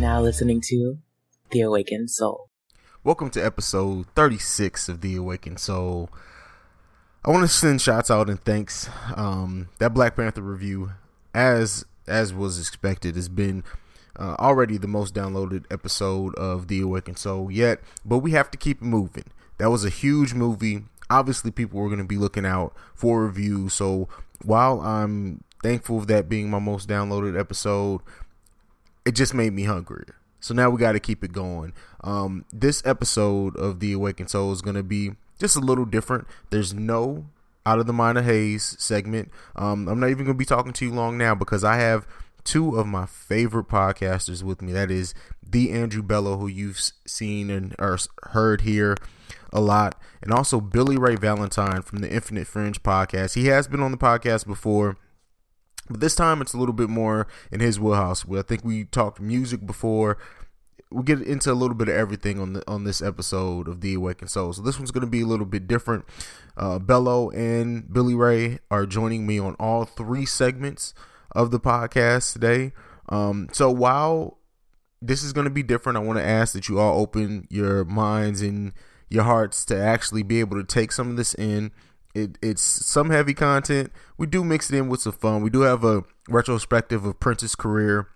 now listening to The Awakened Soul. Welcome to episode 36 of The Awakened Soul. I want to send shouts out and thanks. Um, that Black Panther review, as as was expected, has been uh, already the most downloaded episode of The Awakened Soul yet, but we have to keep it moving. That was a huge movie. Obviously, people were going to be looking out for reviews. So while I'm thankful of that being my most downloaded episode, it just made me hungrier. So now we got to keep it going. Um, this episode of The Awakened Soul is going to be just a little different. There's no out of the mind of Haize segment. Um, I'm not even going to be talking too long now because I have two of my favorite podcasters with me. That is the Andrew Bello, who you've seen and or heard here a lot, and also Billy Ray Valentine from the Infinite Fringe podcast. He has been on the podcast before. But this time it's a little bit more in his wheelhouse. I think we talked music before. We get into a little bit of everything on the on this episode of The Awakened Soul. So this one's going to be a little bit different. Uh, Bello and Billy Ray are joining me on all three segments of the podcast today. Um, so while this is going to be different, I want to ask that you all open your minds and your hearts to actually be able to take some of this in it, it's some heavy content. We do mix it in with some fun. We do have a retrospective of Prince's career.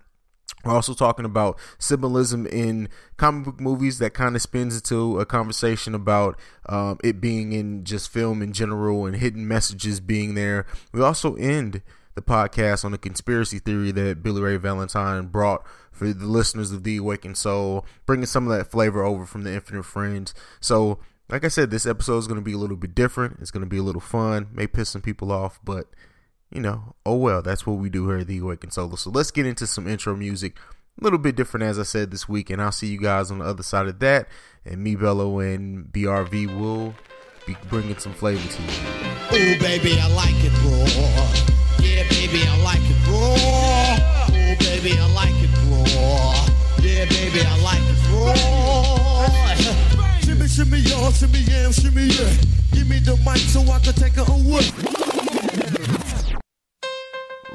We're also talking about symbolism in comic book movies that kind of spins into a conversation about um, it being in just film in general and hidden messages being there. We also end the podcast on a conspiracy theory that Billy Ray Valentine brought for the listeners of The Awakened Soul, bringing some of that flavor over from the Infinite Fringe. So like I said, this episode is going to be a little bit different. It's going to be a little fun. May piss some people off, but you know, oh well. That's what we do here at the Awakened Soul. So let's get into some intro music. A little bit different, as I said this week, and I'll see you guys on the other side of that. And me, Bello, and BRV will be bringing some flavor to you. Oh, baby, I like it raw. Yeah, baby, I like it raw. Oh, baby, I like it raw. Yeah, baby, I like it raw. Shimmy, shimmy, y'all, shimmy, yeah, shimmy, yeah. Give me the mic so I can take it away.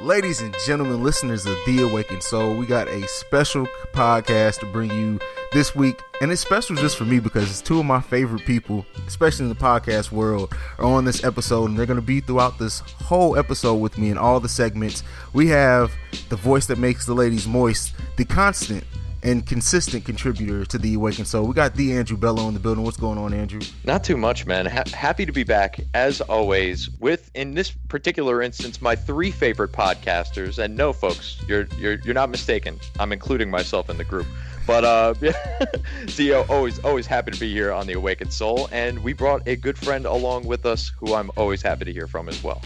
Ladies and gentlemen, listeners of The Awakened Soul, we got a special podcast to bring you this week. And it's special just for me because it's two of my favorite people, especially in the podcast world, are on this episode. And they're going to be throughout this whole episode with me in all the segments. We have the voice that makes the ladies moist, the constant and consistent contributor to the Awakened Soul. We got the Andrew Bello in the building. What's going on, Andrew? Not too much, man. Ha- happy to be back as always with, in this particular instance, my three favorite podcasters. And no, folks, you're you're you're not mistaken. I'm including myself in the group. But uh, CEO, always always happy to be here on the Awakened Soul, and we brought a good friend along with us, who I'm always happy to hear from as well.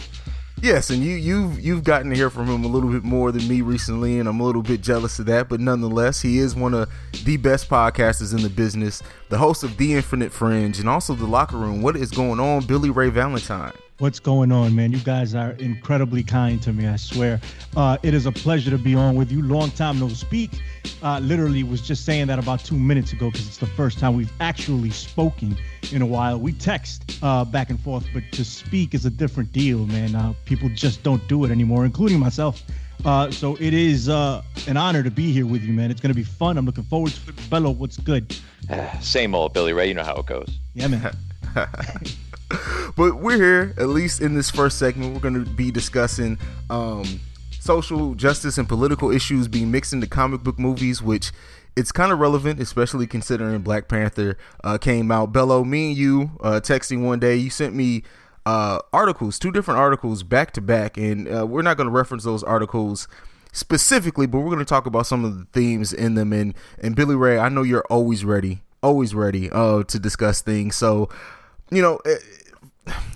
Yes, and you you've you've gotten to hear from him a little bit more than me recently, and I'm a little bit jealous of that. But nonetheless, he is one of the best podcasters in the business, the host of The Infinite Fringe, and also The Locker Room. What is going on, Billy Ray Valentine? What's going on, man? You guys are incredibly kind to me. I swear. Uh, it is a pleasure to be on with you. Long time no speak. Uh, literally was just saying that about two minutes ago because it's the first time we've actually spoken in a while. We text uh, back and forth, but to speak is a different deal, man. Uh, people just don't do it anymore, including myself. Uh, so it is uh, an honor to be here with you, man. It's going to be fun. I'm looking forward to it. Bello, what's good? Same old Billy Ray. You know how it goes. Yeah, man. but we're here, at least in this first segment. We're going to be discussing um, social justice and political issues being mixed into comic book movies, which it's kind of relevant, especially considering Black Panther uh, came out. Bello, me and you uh, texting one day, you sent me uh, articles, two different articles back to back, and uh, we're not going to reference those articles specifically, but we're going to talk about some of the themes in them. And and Billy Ray, I know you're always ready, always ready uh, to discuss things. So you know, eh,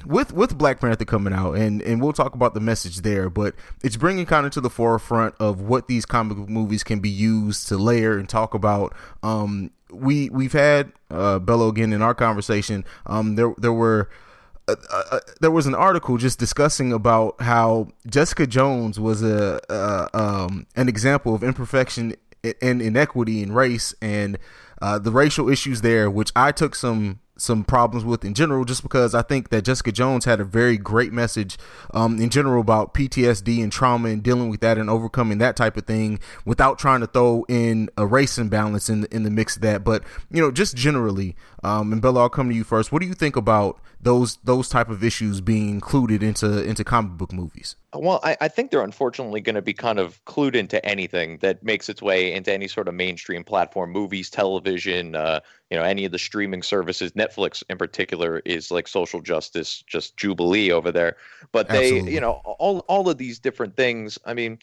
with with Black Panther coming out, and and we'll talk about the message there, but it's bringing kind of to the forefront of what these comic movies can be used to layer and talk about. Um, we we've had uh, Bello again in our conversation. Um, there there were. Uh, uh, uh there was an article just discussing about how Jessica Jones was a um, an example of imperfection and inequity in race and uh, the racial issues there, which I took some some problems with in general, just because I think that Jessica Jones had a very great message um, in general about PTSD and trauma and dealing with that and overcoming that type of thing without trying to throw in a race imbalance in the, in the mix of that. But you know, just generally, um, and Bello, I'll come to you first. What do you think about those those type of issues being included into into comic book movies? Well, I, I think they're unfortunately going to be kind of clued into anything that makes its way into any sort of mainstream platform, movies, television, uh, you know, any of the streaming services. Netflix, in particular, is like social justice, just jubilee over there. But they, Absolutely. you know, all all of these different things. I mean,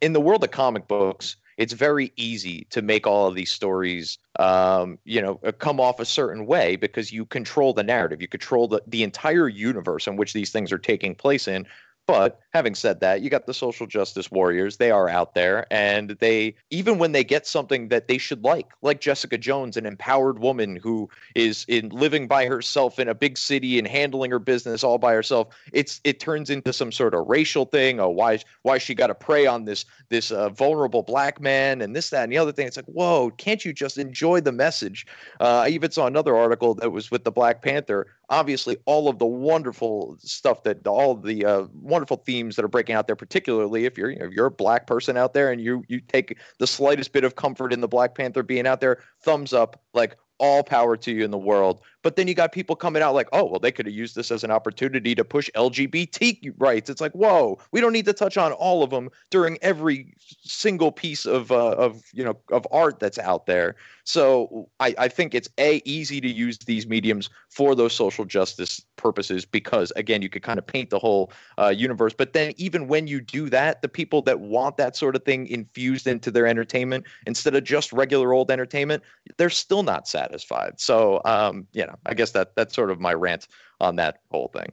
in the world of comic books, it's very easy to make all of these stories um, you know uh, come off a certain way because you control the narrative. You control the, the entire universe in which these things are taking place in but having said that, you got the social justice warriors. They are out there, and they even when they get something that they should like, like Jessica Jones, an empowered woman who is in living by herself in a big city and handling her business all by herself. It's it turns into some sort of racial thing. Oh, why why she got to prey on this this uh, vulnerable black man and this that and the other thing. It's like, whoa, can't you just enjoy the message? Uh, I even saw another article that was with the Black Panther obviously all of the wonderful stuff that all the uh, wonderful themes that are breaking out there particularly if you're if you're a black person out there and you you take the slightest bit of comfort in the black panther being out there thumbs up like all power to you in the world. But then you got people coming out like, oh, well, they could have used this as an opportunity to push LGBT rights. It's like, whoa, we don't need to touch on all of them during every single piece of uh, of you know of art that's out there. So I, I think it's a easy to use these mediums for those social justice purposes because again, you could kind of paint the whole uh, universe. But then even when you do that, the people that want that sort of thing infused into their entertainment instead of just regular old entertainment, they're still not satisfied. So um, you know, I guess that that's sort of my rant on that whole thing.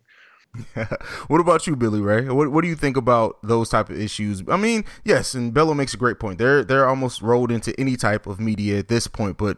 what about you, Billy Ray? What What do you think about those type of issues? I mean, yes, and Bello makes a great point. They're they're almost rolled into any type of media at this point, but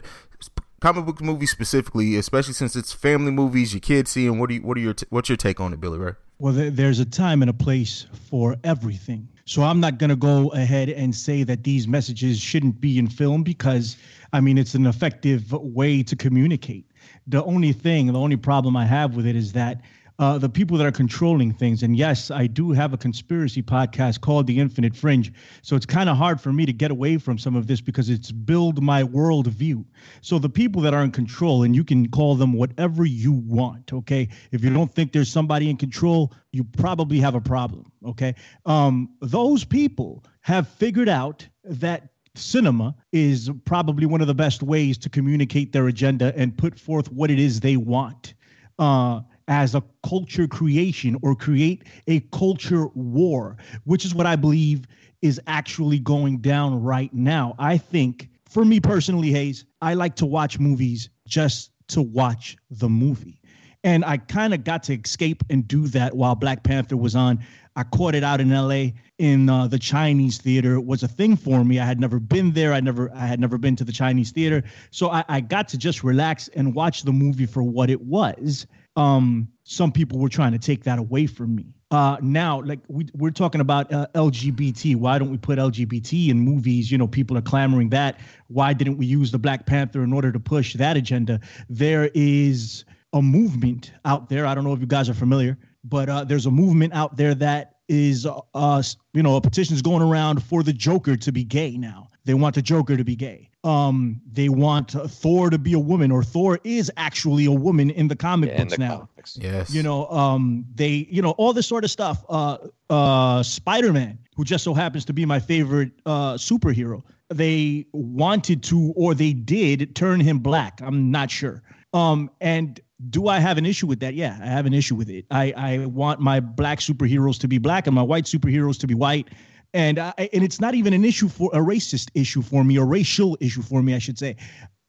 comic book movies specifically, especially since it's family movies, your kids see them. What do you What are your t- What's your take on it, Billy Ray? Well, there's a time and a place for everything. So I'm not going to go ahead and say that these messages shouldn't be in film because, I mean, it's an effective way to communicate. The only thing, the only problem I have with it is that uh, the people that are controlling things. And yes, I do have a conspiracy podcast called The Infinite Fringe. So it's kind of hard for me to get away from some of this because it's build my world view. So the people that are in control, and you can call them whatever you want, okay? If you don't think there's somebody in control, you probably have a problem, okay? Um, those people have figured out that cinema is probably one of the best ways to communicate their agenda and put forth what it is they want. Uh, as a culture creation or create a culture war, which is what I believe is actually going down right now. I think, for me personally, Haize, I like to watch movies just to watch the movie. And I kind of got to escape and do that while Black Panther was on. I caught it out in LA in uh, the Chinese theater. It was a thing for me. I had never been there. I never I had never been to the Chinese theater. So I, I got to just relax and watch the movie for what it was um, some people were trying to take that away from me. Uh, now, like we, we're talking about uh, LGBT. Why don't we put LGBT in movies? You know, people are clamoring that. Why didn't we use the Black Panther in order to push that agenda? There is a movement out there. I don't know if you guys are familiar, but uh, there's a movement out there that is, uh, you know, a petition is going around for the Joker to be gay now. They want the Joker to be gay. Um, they want Thor to be a woman, or Thor is actually a woman in the comic yeah, books the now. Comics. Yes. You know, um, they, you know, all this sort of stuff. Uh, uh, Spider Man, who just so happens to be my favorite uh, superhero, they wanted to, or they did, turn him black. I'm not sure. Um, and do I have an issue with that? Yeah, I have an issue with it. I, I want my black superheroes to be black and my white superheroes to be white and I, and it's not even an issue for a racist issue for me, a racial issue for me, I should say.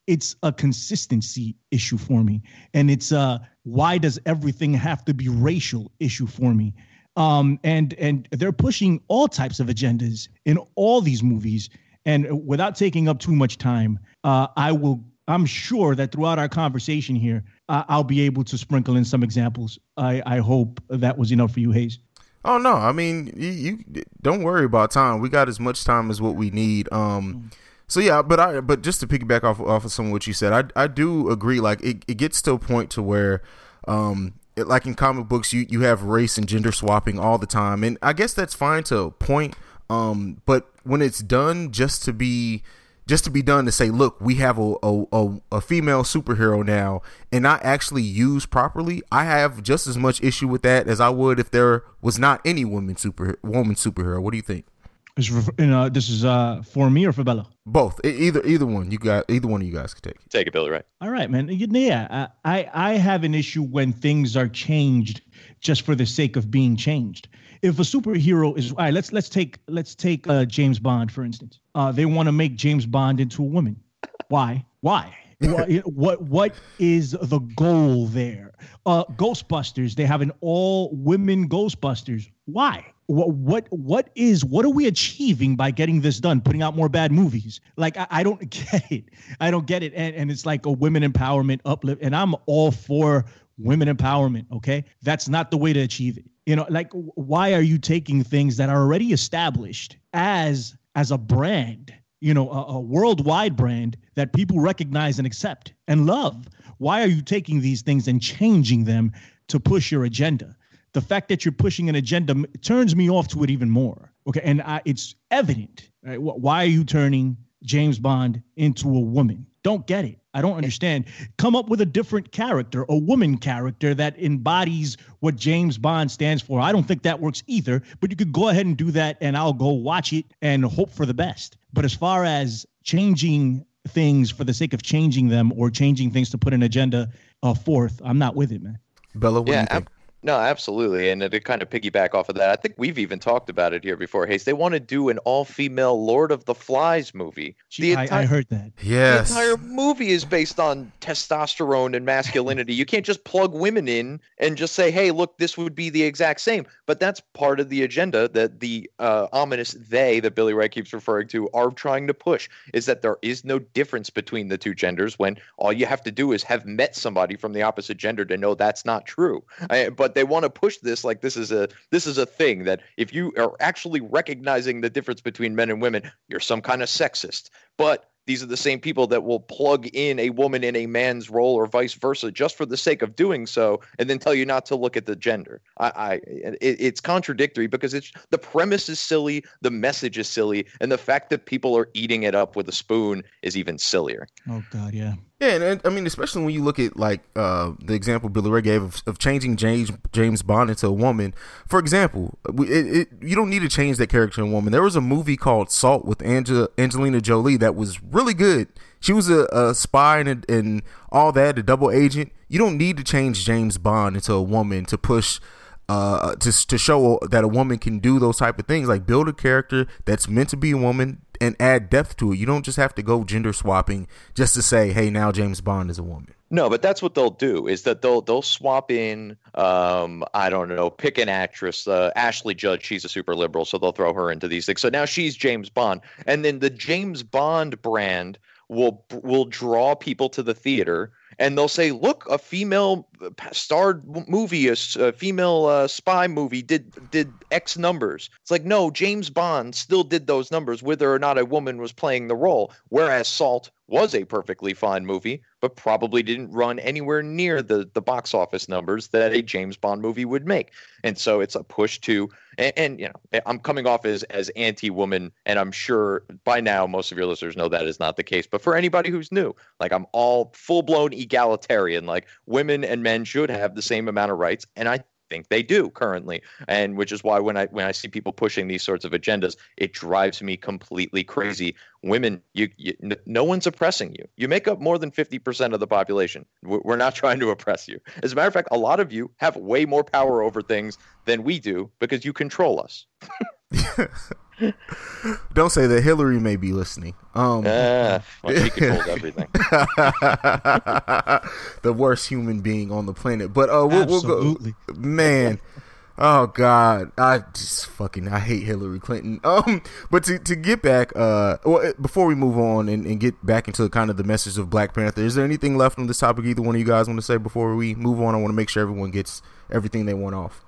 It's a consistency issue for me, and it's a why does everything have to be racial issue for me? Um, and and they're pushing all types of agendas in all these movies. And without taking up too much time, uh, I will. I'm sure that throughout our conversation here, uh, I'll be able to sprinkle in some examples. I, I hope that was enough for you, Haize. Oh no, I mean you, you, don't worry about time. We got as much time as what we need. Um, So yeah, but I but just to piggyback off off of some of what you said, I I do agree. Like it, it gets to a point to where, um, it, like in comic books, you you have race and gender swapping all the time, and I guess that's fine to a point. Um, but when it's done just to be just to be done to say, look, we have a, a, a, a, female superhero now and not actually used properly, I have just as much issue with that as I would if there was not any woman super woman superhero. What do you think? This, you know, this is uh, for me or for Bello? Both. Either either one. You got either one of you guys could take. Take it, Billy. Right. All right, man. Yeah, I I have an issue when things are changed just for the sake of being changed. If a superhero is all right, let's let's take let's take uh, James Bond for instance. Uh, they want to make James Bond into a woman. Why? Why? what, what what is the goal there? Uh, Ghostbusters. They have an all women Ghostbusters. Why? what what what is what are we achieving by getting this done putting out more bad movies like i, I don't get it i don't get it and, and it's like a women empowerment uplift and i'm all for women empowerment okay that's not the way to achieve it you know like why are you taking things that are already established as as a brand you know a, a worldwide brand that people recognize and accept and love why are you taking these things and changing them to push your agenda the fact that you're pushing an agenda turns me off to it even more. Okay, and I, it's evident. Right? Why are you turning James Bond into a woman? Don't get it. I don't understand. Come up with a different character, a woman character that embodies what James Bond stands for. I don't think that works either, but you could go ahead and do that and I'll go watch it and hope for the best. But as far as changing things for the sake of changing them or changing things to put an agenda uh, forth, I'm not with it, man. Bello, what yeah, do you think? No, absolutely. And to kind of piggyback off of that, I think we've even talked about it here before. Haize, they want to do an all female Lord of the Flies movie. The I, I heard that. Yes. The entire movie is based on testosterone and masculinity. you can't just plug women in and just say, hey, look, this would be the exact same. But that's part of the agenda that the uh, ominous they that Billy Ray keeps referring to are trying to push is that there is no difference between the two genders when all you have to do is have met somebody from the opposite gender to know that's not true. I, but they want to push this like this is a this is a thing that if you are actually recognizing the difference between men and women, you're some kind of sexist. But these are the same people that will plug in a woman in a man's role or vice versa just for the sake of doing so and then tell you not to look at the gender. I, I it, it's contradictory because it's the premise is silly the message is silly and the fact that people are eating it up with a spoon is even sillier. Oh god yeah yeah, and, I mean, especially when you look at like uh, the example Billy Ray gave of, of, changing James James Bond into a woman. For example, it, it, you don't need to change that character in a woman. There was a movie called Salt with Angela, Angelina Jolie that was really good. She was a, a spy and, and all that, a double agent. You don't need to change James Bond into a woman to push uh, to to show that a woman can do those type of things. Like build a character that's meant to be a woman and add depth to it. You don't just have to go gender swapping just to say, "Hey, now James Bond is a woman." No, but that's what they'll do is that they'll they'll swap in um, I don't know, pick an actress, uh, Ashley Judd, she's a super liberal, so they'll throw her into these things. So now she's James Bond. And then the James Bond brand will will draw people to the theater and they'll say, "Look, a female starred movie, a, a female uh, spy movie did did X numbers." It's like, no, James Bond still did those numbers, whether or not a woman was playing the role. Whereas Salt was a perfectly fine movie, but probably didn't run anywhere near the the box office numbers that a James Bond movie would make. And so it's a push to and, and you know, I'm coming off as as anti-woman and I'm sure by now most of your listeners know that is not the case, but for anybody who's new, like I'm all full-blown egalitarian, like women and men should have the same amount of rights and I think they do currently. And which is why when i when i see people pushing these sorts of agendas it drives me completely crazy. Women you, you no one's oppressing you. You make up more than 50% of the population. We're not trying to oppress you. As a matter of fact a lot of you have way more power over things than we do because you control us Don't say that Hillary may be listening. Um, uh, well, she controls everything. the worst human being on the planet. But uh, we'll, we'll go. Man, oh God, I just fucking I hate Hillary Clinton. Um, but to, to get back, uh, well, eh, before we move on and, and get back into kind of the message of Black Panther, is there anything left on this topic? Either one of you guys want to say before we move on? I want to make sure everyone gets everything they want off.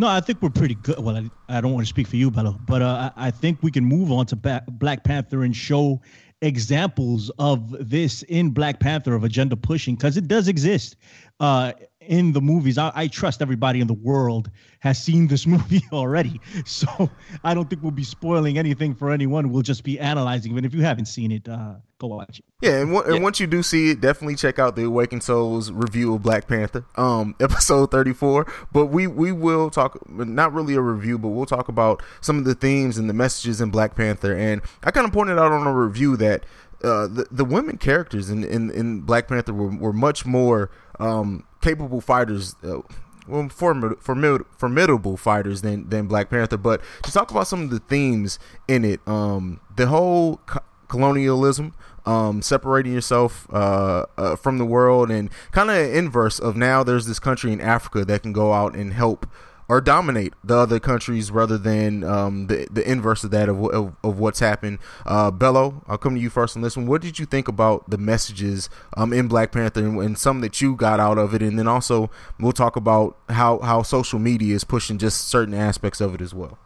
No, I think we're pretty good. Well, I, I don't want to speak for you, Bello, but uh, I, I think we can move on to ba- Black Panther and show examples of this in Black Panther of agenda pushing because it does exist. Uh, in the movies. I, I, trust everybody in the world has seen this movie already. So I don't think we'll be spoiling anything for anyone. We'll just be analyzing it. If you haven't seen it, uh, go watch it. Yeah, and, w- yeah. and once you do see it, definitely check out the Awakened Souls review of Black Panther, um, episode 34. But we, we will talk, not really a review, but we'll talk about some of the themes and the messages in Black Panther. And I kind of pointed out on a review that uh, the the women characters in in, in Black Panther were, were much more um, capable fighters. Uh, well, formid- formid- formidable fighters than than Black Panther. But to talk about some of the themes in it, um, the whole co- colonialism, um, separating yourself uh, uh, from the world, and kind of inverse of now there's this country in Africa that can go out and help or dominate the other countries rather than um, the the inverse of that of, of, of what's happened. Uh, Bello, I'll come to you first on this one. What did you think about the messages um, in Black Panther and, and, some that you got out of it, and then also we'll talk about how how social media is pushing just certain aspects of it as well.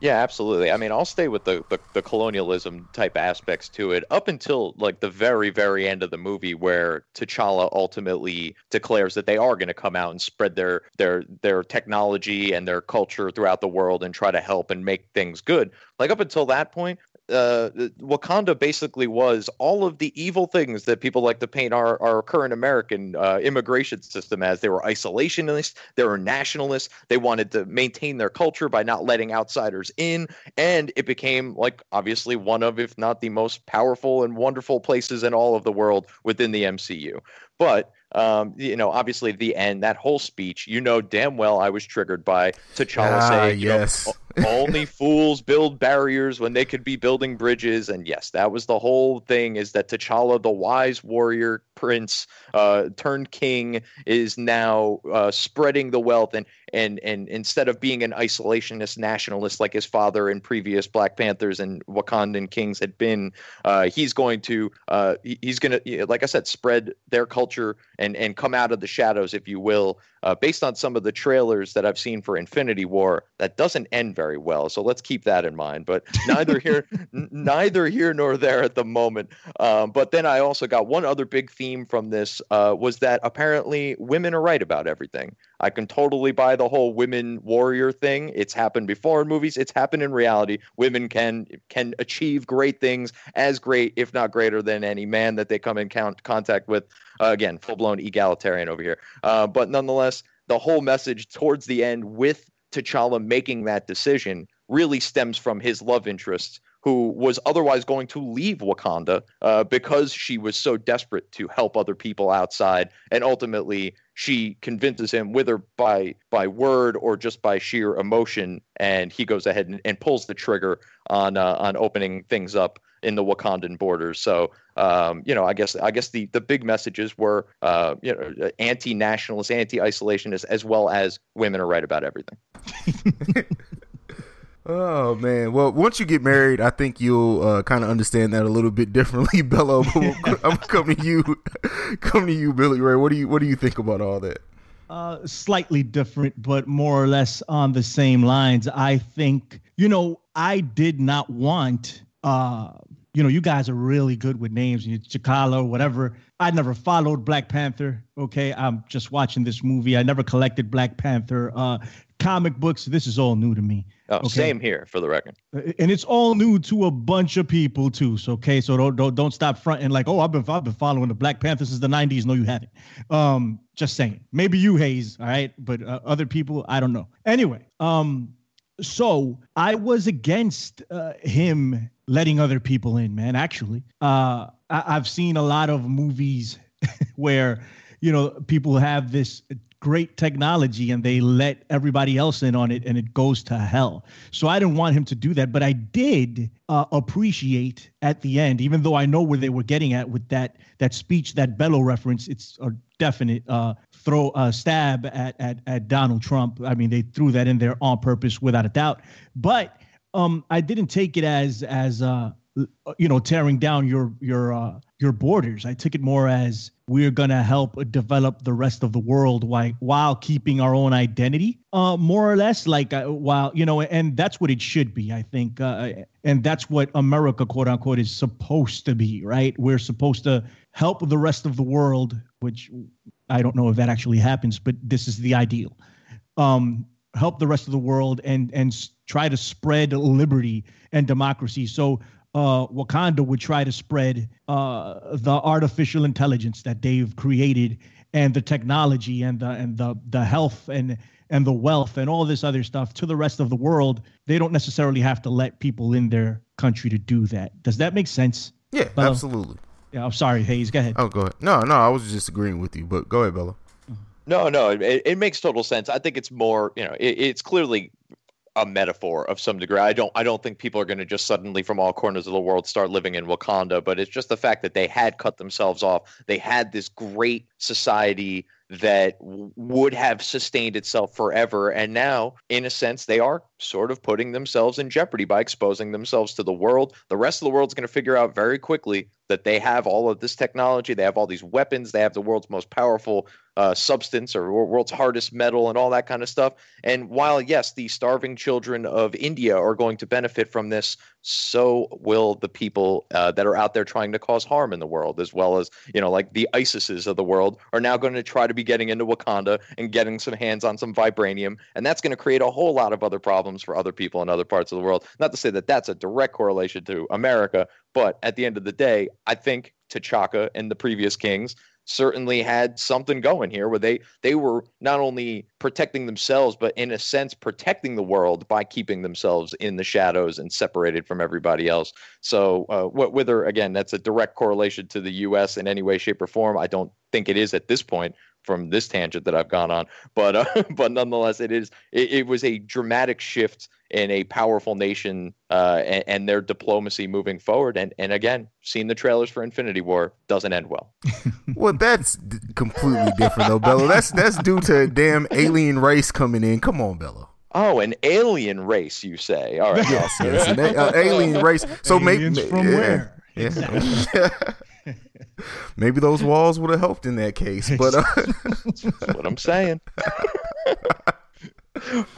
Yeah, absolutely. I mean, I'll stay with the, the, the, colonialism type aspects to it up until like the very, very end of the movie where T'Challa ultimately declares that they are going to come out and spread their their their technology and their culture throughout the world and try to help and make things good. Like up until that point, uh, Wakanda basically was all of the evil things that people like to paint our, our current American uh, immigration system as. They were isolationists, they were nationalists, they wanted to maintain their culture by not letting outsiders in, and it became like obviously one of, if not the most powerful and wonderful places in all of the world within the MCU. But um, you know, obviously the end, that whole speech, you know damn well I was triggered by T'Challa ah, saying, yes. Know, only fools build barriers when they could be building bridges. And yes, that was the whole thing is that T'Challa, the wise warrior prince uh, turned king, is now uh, spreading the wealth. And, and, and instead of being an isolationist nationalist like his father and previous Black Panthers and Wakandan kings had been, uh, he's going to, uh, he's going to, like I said, spread their culture and, and come out of the shadows, if you will, uh, based on some of the trailers that I've seen for Infinity War, that doesn't end very well. So let's keep that in mind. But neither here, n- neither here nor there at the moment. Um, but then I also got one other big theme from this uh, was that apparently women are right about everything. I can totally buy the whole women warrior thing. It's happened before in movies. It's happened in reality. Women can can achieve great things, as great, if not greater, than any man that they come in count, contact with. Uh, again, full blown egalitarian over here. Uh, but nonetheless, the whole message towards the end with T'Challa making that decision really stems from his love interest who was otherwise going to leave Wakanda uh, because she was so desperate to help other people outside, and ultimately she convinces him, whether by by word or just by sheer emotion, and he goes ahead and, and pulls the trigger on uh, on opening things up in the Wakandan borders. So, um, you know, I guess I guess the the big messages were, uh, you know, anti-nationalist, anti-isolationist, as well as women are right about everything. Oh man! Well, once you get married, I think you'll uh, kind of understand that a little bit differently, Bello. I'm coming to you, come to you, Billy Ray. What do you What do you think about all that? Uh, slightly different, but more or less on the same lines. I think you know I did not want. Uh, you know, you guys are really good with names, Chikala or whatever. I never followed Black Panther. Okay, I'm just watching this movie. I never collected Black Panther. Uh, comic books. This is all new to me. Oh, okay? same here for the record. Uh, and it's all new to a bunch of people too. So okay, so don't don't, don't stop fronting like, oh, I've been I've been following the Black Panther since the '90s. No, you haven't. Um, just saying. Maybe you, Haize. All right, but uh, other people, I don't know. Anyway, um, so I was against uh, him letting other people in. Man, actually, uh, I- I've seen a lot of movies where you know people have this great technology and they let everybody else in on it and it goes to hell. So I didn't want him to do that, but I did uh, appreciate at the end, even though I know where they were getting at with that that speech, that Bello reference. It's a definite uh, throw uh, stab at, at at Donald Trump. I mean, they threw that in there on purpose, without a doubt. But um, I didn't take it as as uh, you know, tearing down your your uh, your borders. I took it more as we're gonna help develop the rest of the world while while keeping our own identity, uh, more or less. Like uh, while you know, and that's what it should be. I think, uh, and that's what America, quote unquote, is supposed to be. Right? We're supposed to help the rest of the world, which I don't know if that actually happens, but this is the ideal. Um, help the rest of the world and and try to spread liberty and democracy. So uh, Wakanda would try to spread uh, the artificial intelligence that they've created and the technology and the and the the health and and the wealth and all this other stuff to the rest of the world. They don't necessarily have to let people in their country to do that. Does that make sense? Yeah, Bello? absolutely. Yeah, I'm sorry, Haize. Go ahead. Oh, go ahead. No, no, I was just agreeing with you, but go ahead, Bello. No, no, it, it makes total sense. I think it's more, you know, it, it's clearly a metaphor of some degree. I don't I don't think people are going to just suddenly from all corners of the world start living in Wakanda, but it's just the fact that they had cut themselves off. They had this great society that would have sustained itself forever. And now, in a sense, they are sort of putting themselves in jeopardy by exposing themselves to the world. The rest of the world's going to figure out very quickly that they have all of this technology, they have all these weapons, they have the world's most powerful uh, substance or world's hardest metal and all that kind of stuff. And while, yes, the starving children of India are going to benefit from this, so will the people uh, that are out there trying to cause harm in the world, as well as, you know, like the ISISes of the world are now going to try to be getting into Wakanda and getting some hands on some vibranium. And that's going to create a whole lot of other problems for other people in other parts of the world. Not to say that that's a direct correlation to America, but at the end of the day, I think T'Chaka and the previous kings certainly had something going here where they they were not only protecting themselves but in a sense protecting the world by keeping themselves in the shadows and separated from everybody else so uh, whether again that's a direct correlation to the US in any way shape or form I don't think it is at this point from this tangent that I've gone on but uh, but nonetheless it is it, it was a dramatic shift in a powerful nation uh, and, and, their diplomacy moving forward. And and again, seeing the trailers for Infinity War doesn't end well. well, that's d- completely different though, Bello. That's that's due to a damn alien race coming in. Come on, Bello. Oh, an alien race, you say? All right. yes, yes, an a- uh, alien race. So maybe from yeah, where? Yeah. Exactly. Maybe those walls would have helped in that case, but uh... that's what I'm saying.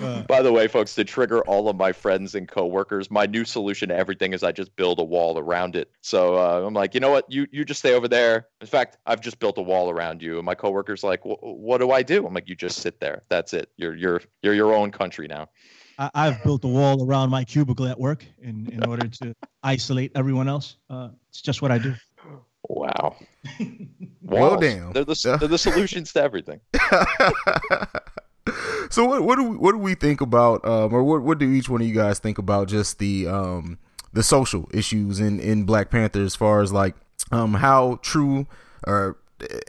Uh, By the way, folks, to trigger all of my friends and coworkers, my new solution to everything is I just build a wall around it. So uh, I'm like, you know what? You you just stay over there. In fact, I've just built a wall around you. And my coworkers like, what do I do? I'm like, you just sit there. That's it. You're you're you're your own country now. I, have built a wall around my cubicle at work in in order to isolate everyone else. Uh, it's just what I do. Wow. well, damn. They're the, they're the solutions to everything. so what what do we, what do we think about um, or what what do each one of you guys think about just the um the social issues in in Black Panther as far as like um how true or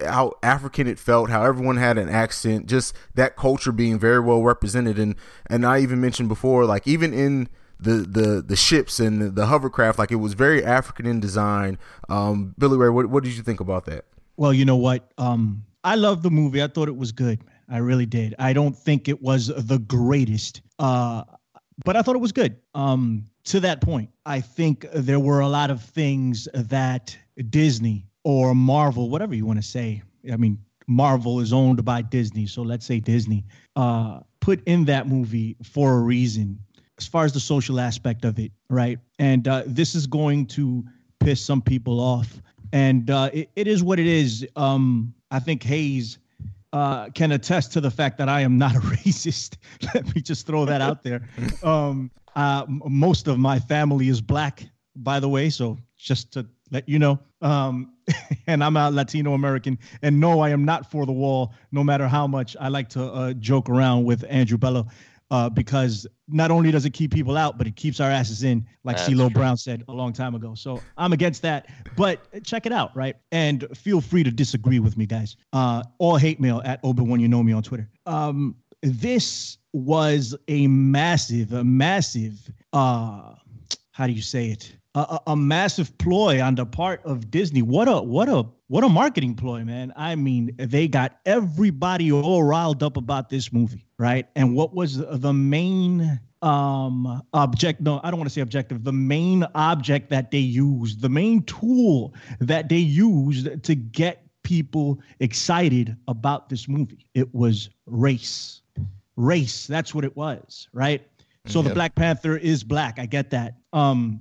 how African it felt, how everyone had an accent, just that culture being very well represented and and I even mentioned before like even in the the the ships and the, the hovercraft like it was very African in design. Um Billy Ray, what what did you think about that? Well, you know what? Um I love the movie. I thought it was good. I really did. I don't think it was the greatest, uh, but I thought it was good. Um, to that point, I think there were a lot of things that Disney or Marvel, whatever you want to say, I mean, Marvel is owned by Disney, so let's say Disney, uh, put in that movie for a reason, as far as the social aspect of it, right? And uh, this is going to piss some people off, and uh, it, it is what it is. Um, I think Haize uh, can attest to the fact that I am not a racist. Let me just throw that out there. Um, uh, m- most of my family is black, by the way, so just to let you know. Um, and I'm a Latino American, and no, I am not for the wall. No matter how much I like to uh, joke around with Andrew Bello uh, because not only does it keep people out, but it keeps our asses in, like CeeLo Brown said a long time ago. So I'm against that, but check it out, right? And feel free to disagree with me, guys. Uh, all hate mail at Obi when you know me on Twitter. Um, this was a massive, a massive, uh, how do you say it? A, a massive ploy on the part of Disney. What a what a what a marketing ploy, man. I mean, they got everybody all riled up about this movie, right? And what was the main um object no i don't want to say objective the main object that they used the main tool that they used to get people excited about this movie it was race race that's what it was right so the black panther is black i get that um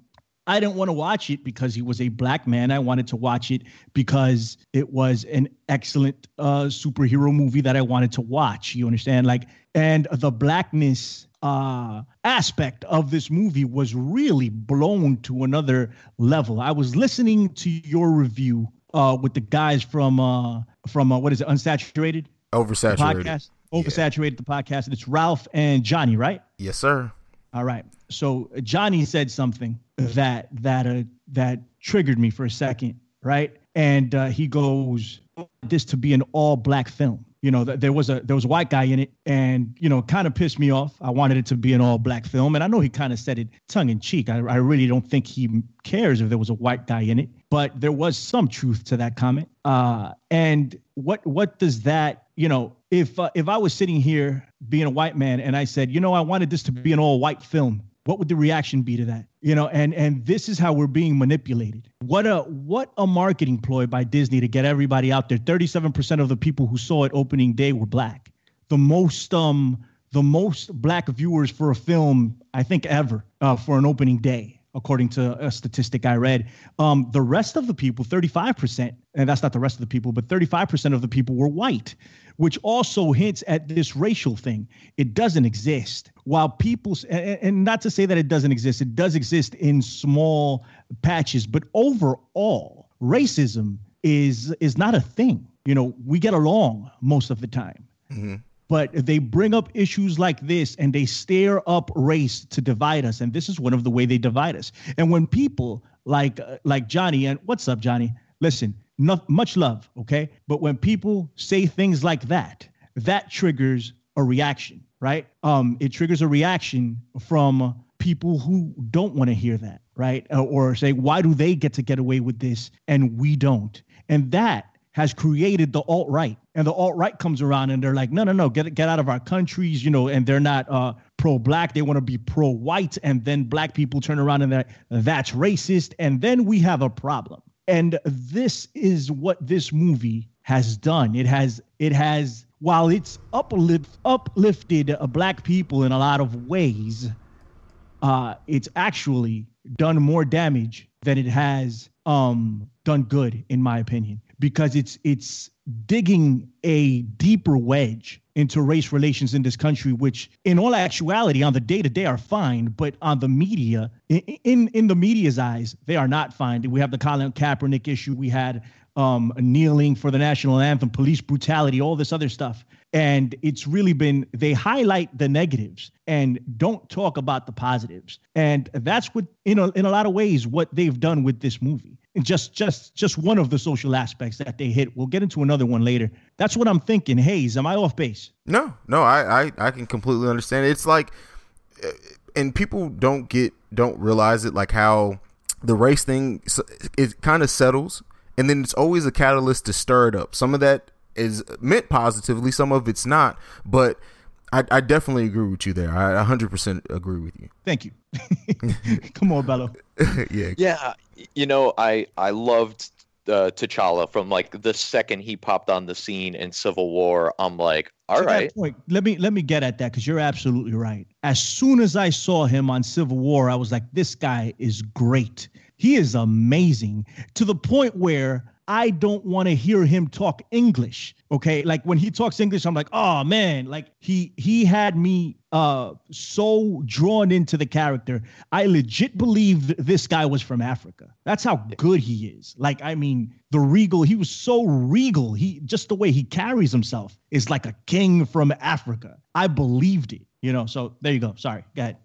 I didn't want to watch it because he was a black man. I wanted to watch it because it was an excellent uh, superhero movie that I wanted to watch. You understand? Like, and the blackness uh, aspect of this movie was really blown to another level. I was listening to your review uh, with the guys from uh, from uh, what is it, Unsaturated the Oversaturated. podcast, Oversaturated the podcast, and it's Ralph and Johnny, right? Yes, sir. All right. So Johnny said something that that uh, that triggered me for a second, right? And uh, he goes, "This to be an all-black film." You know, th- there was a there was a white guy in it, and you know, kind of pissed me off. I wanted it to be an all-black film, and I know he kind of said it tongue in cheek. I, I really don't think he cares if there was a white guy in it, but there was some truth to that comment. Uh, and what what does that you know? If uh, if I was sitting here being a white man and I said, you know, I wanted this to be an all-white film, what would the reaction be to that? You know, and and this is how we're being manipulated. What a what a marketing ploy by Disney to get everybody out there. Thirty-seven percent of the people who saw it opening day were black. The most um the most black viewers for a film I think ever uh, for an opening day according to a statistic I read. Um, the rest of the people, 35%, and that's not the rest of the people, but 35% of the people were white, which also hints at this racial thing. It doesn't exist. While people, and not to say that it doesn't exist, it does exist in small patches, but overall, racism is is not a thing. You know, we get along most of the time but they bring up issues like this and they stir up race to divide us and this is one of the way they divide us. And when people like uh, like johnny and what's up johnny? Listen not much love okay? But when people say things like that that triggers a reaction right? Um it triggers a reaction from people who don't want to hear that right? Uh, or say why do they get to get away with this and we don't? And that has created the alt right, and the alt right comes around and they're like, no, no, no, get get out of our countries, you know, and they're not uh, pro black, they want to be pro white, and then black people turn around and they're that's racist, and then we have a problem. And this is what this movie has done. It has it has while it's uplift uplifted uh, black people in a lot of ways, uh, it's actually done more damage than it has um, done good, in my opinion, because it's it's digging a deeper wedge into race relations in this country, which, in all actuality, on the day to day are fine, but on the media, in, in the media's eyes, they are not fine. We have the Colin Kaepernick issue. We had um, kneeling for the national anthem, police brutality, all this other stuff. And it's really been, they highlight the negatives and don't talk about the positives. And that's what, in a, in a lot of ways, what they've done with this movie. And just, just, just one of the social aspects that they hit. We'll get into another one later. That's what I'm thinking. Haize, am I off base? No, no, I, I, I can completely understand. It's like, uh, and people don't get, don't realize it, like how the race thing, it kind of settles, and then it's always a catalyst to stir it up. Some of that is meant positively, some of it's not, but I, I definitely agree with you there. I 100% agree with you. Thank you. Come on, Bello. yeah, Yeah, you know, I I loved uh, T'Challa from like the second he popped on the scene in Civil War. I'm like, all To right, point, let me let me get at that because you're absolutely right. As soon as I saw him on Civil War, I was like, this guy is great. He is amazing to the point where I don't want to hear him talk English. Okay, like when he talks English, I'm like, oh man, like he he had me uh so drawn into the character. I legit believed this guy was from Africa. That's how good he is. Like, I mean, the regal, he was so regal. He just the way he carries himself is like a king from Africa. I believed it, you know. So there you go. Sorry, go ahead.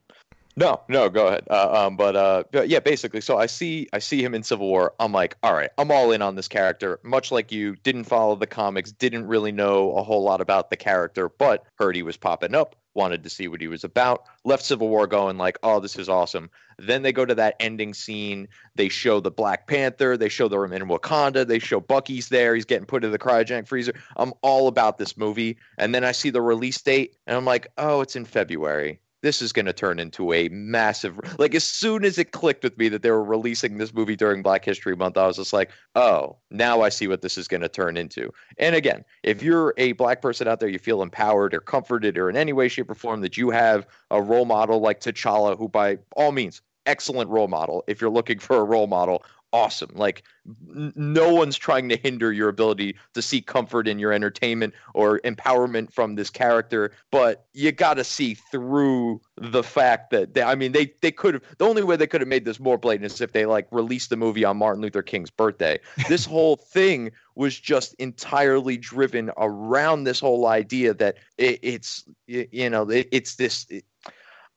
No, no, go ahead. Uh, um, but uh, but yeah, basically, so I see I see him in Civil War. I'm like, all right, I'm all in on this character. Much like you, didn't follow the comics, didn't really know a whole lot about the character, but heard he was popping up. wanted to see what he was about. Left Civil War going like, oh, this is awesome. Then they go to that ending scene. They show the Black Panther. They show them in Wakanda. They show Bucky's there. He's getting put in the cryogenic freezer. I'm all about this movie. And then I see the release date, and I'm like, oh, it's in February this is going to turn into a massive like as soon as it clicked with me that they were releasing this movie during black history month i was just like oh now i see what this is going to turn into. And again if you're a black person out there you feel empowered or comforted or in any way shape or form that you have a role model like t'challa who by all means excellent role model if you're looking for a role model awesome. Like n- no one's trying to hinder your ability to seek comfort in your entertainment or empowerment from this character, but you got to see through the fact that they, I mean they they could have the only way they could have made this more blatant is if they like released the movie on Martin Luther King's birthday. This whole thing was just entirely driven around this whole idea that it, it's you know it, it's this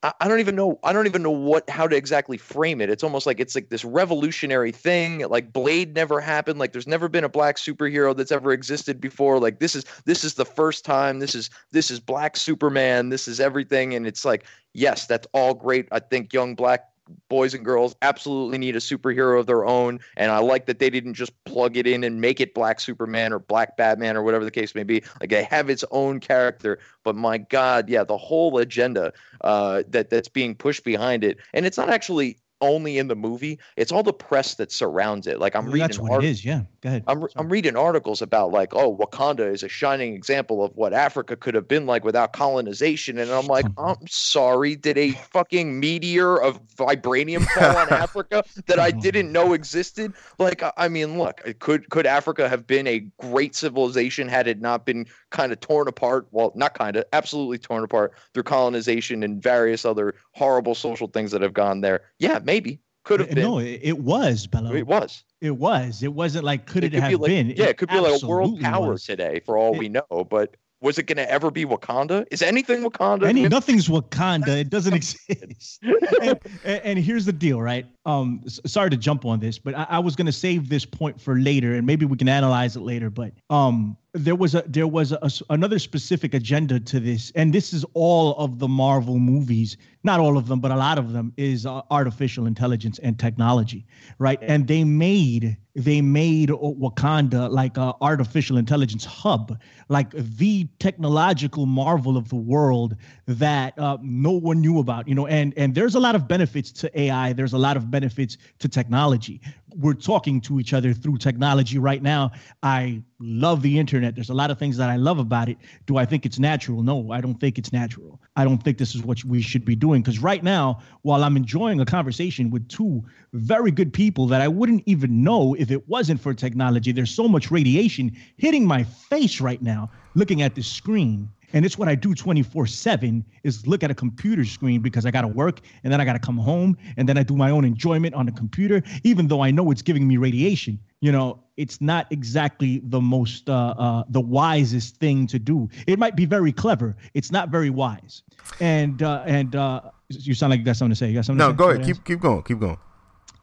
it, I don't even know. I don't even know what how to exactly frame it. It's almost like it's like this revolutionary thing. Like Blade never happened. Like there's never been a black superhero that's ever existed before. Like this is this is the first time. This is this is Black Superman. This is everything. And it's like yes, that's all great. I think young black boys and girls absolutely need a superhero of their own. And I like that they didn't just plug it in and make it Black Superman or Black Batman or whatever the case may be. Like they have its own character. But my God, yeah, the whole agenda uh, that that's being pushed behind it, and it's not actually only in the movie. It's all the press that surrounds it. Like I'm Well, reading. that's what art- it is. Yeah. Go ahead. I'm, I'm reading articles about like, oh, Wakanda is a shining example of what Africa could have been like without colonization, and I'm like, I'm sorry, did a fucking meteor of vibranium fall on Africa that I oh, didn't know existed? Like, I- I mean, look, could could Africa have been a great civilization had it not been kind of torn apart? Well, not kind of, absolutely torn apart through colonization and various other horrible social things that have gone there. Yeah, maybe could have been. No, it, it was, Bello. it was. It was. It wasn't like could it, could have be like, been? Yeah, it could be like a world power was. today for all It- we know. But was it going to ever be Wakanda? Is anything Wakanda? Any, nothing's Wakanda. It doesn't exist. and, and- here's the deal, right? Um, sorry to jump on this, but I, I was gonna save this point for later, and maybe we can analyze it later. But um, there was a there was a, another specific agenda to this, and this is all of the Marvel movies, not all of them, but a lot of them is uh, artificial intelligence and technology, right? And they made they made Wakanda like a artificial intelligence hub, like the technological marvel of the world that uh, no one knew about, you know. And and there's a lot of benefits to AI. There's a lot of benefits to technology. We're talking to each other through technology right now. I love the internet. There's a lot of things that I love about it. Do I think it's natural? No, I don't think it's natural. I don't think this is what we should be doing. Because right now, while I'm enjoying a conversation with two very good people that I wouldn't even know if it wasn't for technology, there's so much radiation hitting my face right now looking at this screen. And it's what I do 24 7 is look at a computer screen because I got to work and then I got to come home and then I do my own enjoyment on the computer, even though I know it's giving me radiation. You know, it's not exactly the most, uh, uh, the wisest thing to do. It might be very clever. It's not very wise. And, uh, and, uh, you sound like you got something to say. You got something No, to say? go ahead. Keep keep going. Keep going.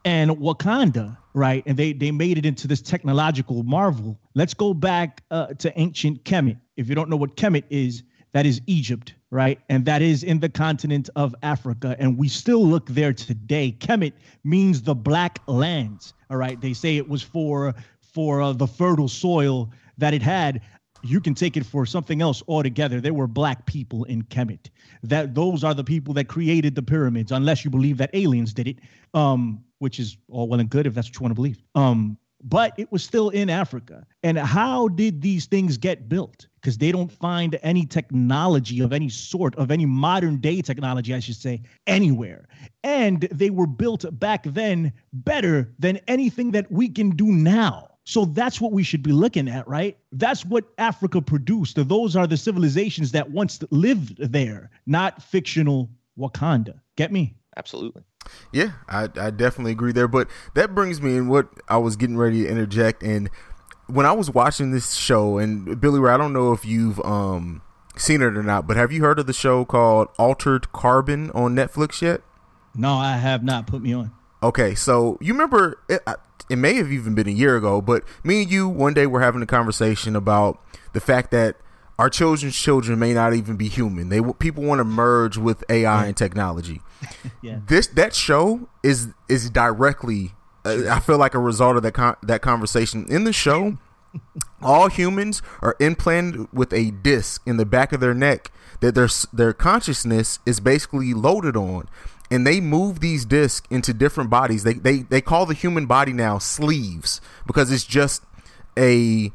And Wakanda, right? And they they made it into this technological marvel. Let's go back uh, to ancient Kemet. If you don't know what Kemet is, that is Egypt, right? And that is in the continent of Africa, and we still look there today. Kemet means the black lands. All right, they say it was for for uh, the fertile soil that it had you can take it for something else altogether. There were black people in Kemet. That those are the people that created the pyramids, unless you believe that aliens did it, um, which is all well and good if that's what you want to believe. Um, but it was still in Africa. And how did these things get built? Because they don't find any technology of any sort, of any modern day technology, I should say, anywhere. And they were built back then better than anything that we can do now. So that's what we should be looking at, right? That's what Africa produced. Those are the civilizations that once lived there, not fictional Wakanda. Get me? Absolutely. Yeah, I, I definitely agree there. But that brings me in what I was getting ready to interject. And when I was watching this show, and Billy Ray, I don't know if you've um seen it or not, but have you heard of the show called Altered Carbon on Netflix yet? No, I have not. Put me on. Okay, so you remember it, it may have even been a year ago, but me and you one day were having a conversation about the fact that our children's children may not even be human. They people want to merge with AI and technology. Yeah. This that show is is directly. Uh, I feel like a result of that con- that conversation in the show. all humans are implanted with a disc in the back of their neck that their their consciousness is basically loaded on and they move these discs into different bodies they they they call the human body now sleeves because it's just a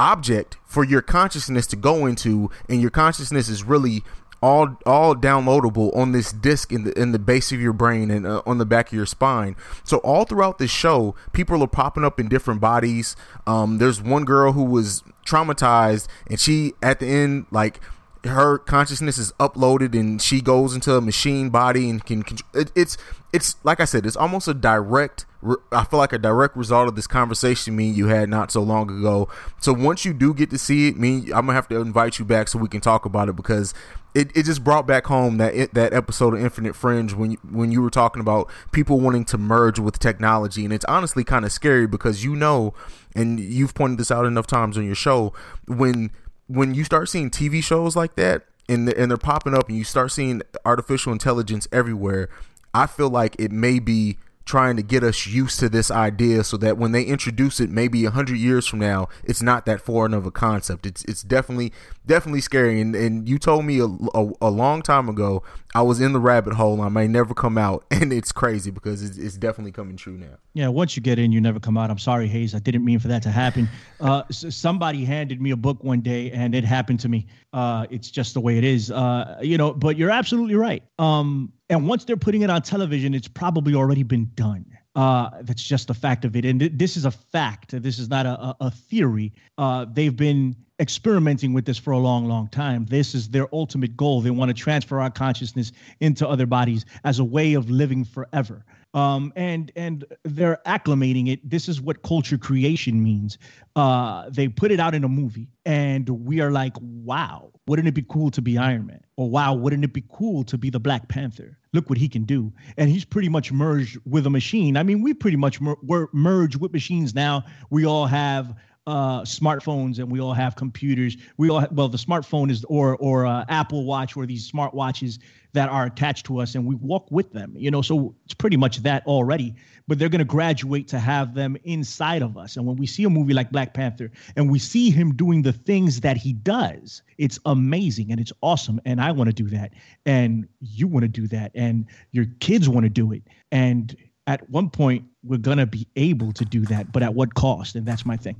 object for your consciousness to go into and your consciousness is really all all downloadable on this disc in the in the base of your brain and uh, on the back of your spine. So all throughout the show, people are popping up in different bodies. Um, there's one girl who was traumatized, and she at the end like her consciousness is uploaded and she goes into a machine body and can, it, it's it's like I said, it's almost a direct. I feel like a direct result of this conversation me you had not so long ago. So once you do get to see it, me I'm gonna have to invite you back so we can talk about it because it, it just brought back home that it, that episode of Infinite Fringe when you, when you were talking about people wanting to merge with technology, and it's honestly kind of scary because you know, and you've pointed this out enough times on your show when when you start seeing TV shows like that and and they're popping up and you start seeing artificial intelligence everywhere, I feel like it may be trying to get us used to this idea so that when they introduce it maybe 100 years from now it's not that foreign of a concept. It's it's definitely definitely scary. And, and you told me a, a, a long time ago i was in the rabbit hole. I may never come out. And it's crazy because it's, it's definitely coming true now. Yeah once you get in you never come out. I'm sorry Haize. I didn't mean for that to happen. Uh, somebody handed me a book one day and it happened to me uh, it's just the way it is uh, you know but you're absolutely right um, and once they're putting it on television, it's probably already been done. Uh, that's just a fact of it. And th- this is a fact. This is not a, a theory. Uh, they've been experimenting with this for a long, long time. This is their ultimate goal. They want to transfer our consciousness into other bodies as a way of living forever. Um, and and they're acclimating it. This is what culture creation means. Uh, they put it out in a movie, and we are like, wow, wouldn't it be cool to be Iron Man? Or wow, wouldn't it be cool to be the Black Panther? Look what he can do. And he's pretty much merged with a machine. I mean, we pretty much mer- we're merged with machines now. We all have uh, smartphones and we all have computers. We all have, well, the smartphone is or or uh, Apple Watch or these smart watches that are attached to us, and we walk with them. You know, so it's pretty much that already. But they're going to graduate to have them inside of us. And when we see a movie like Black Panther and we see him doing the things that he does, it's amazing and it's awesome. And I want to do that, and you want to do that, and your kids want to do it, and at one point we're gonna be able to do that, but at what cost? And that's my thing.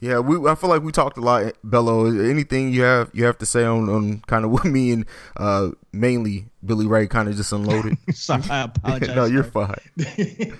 Yeah, we. I feel like we talked a lot, Bello. Anything you have you have to say on, on kind of what me and uh, mainly Billy Ray kind of just unloaded. sorry, I apologize. no, you're fine.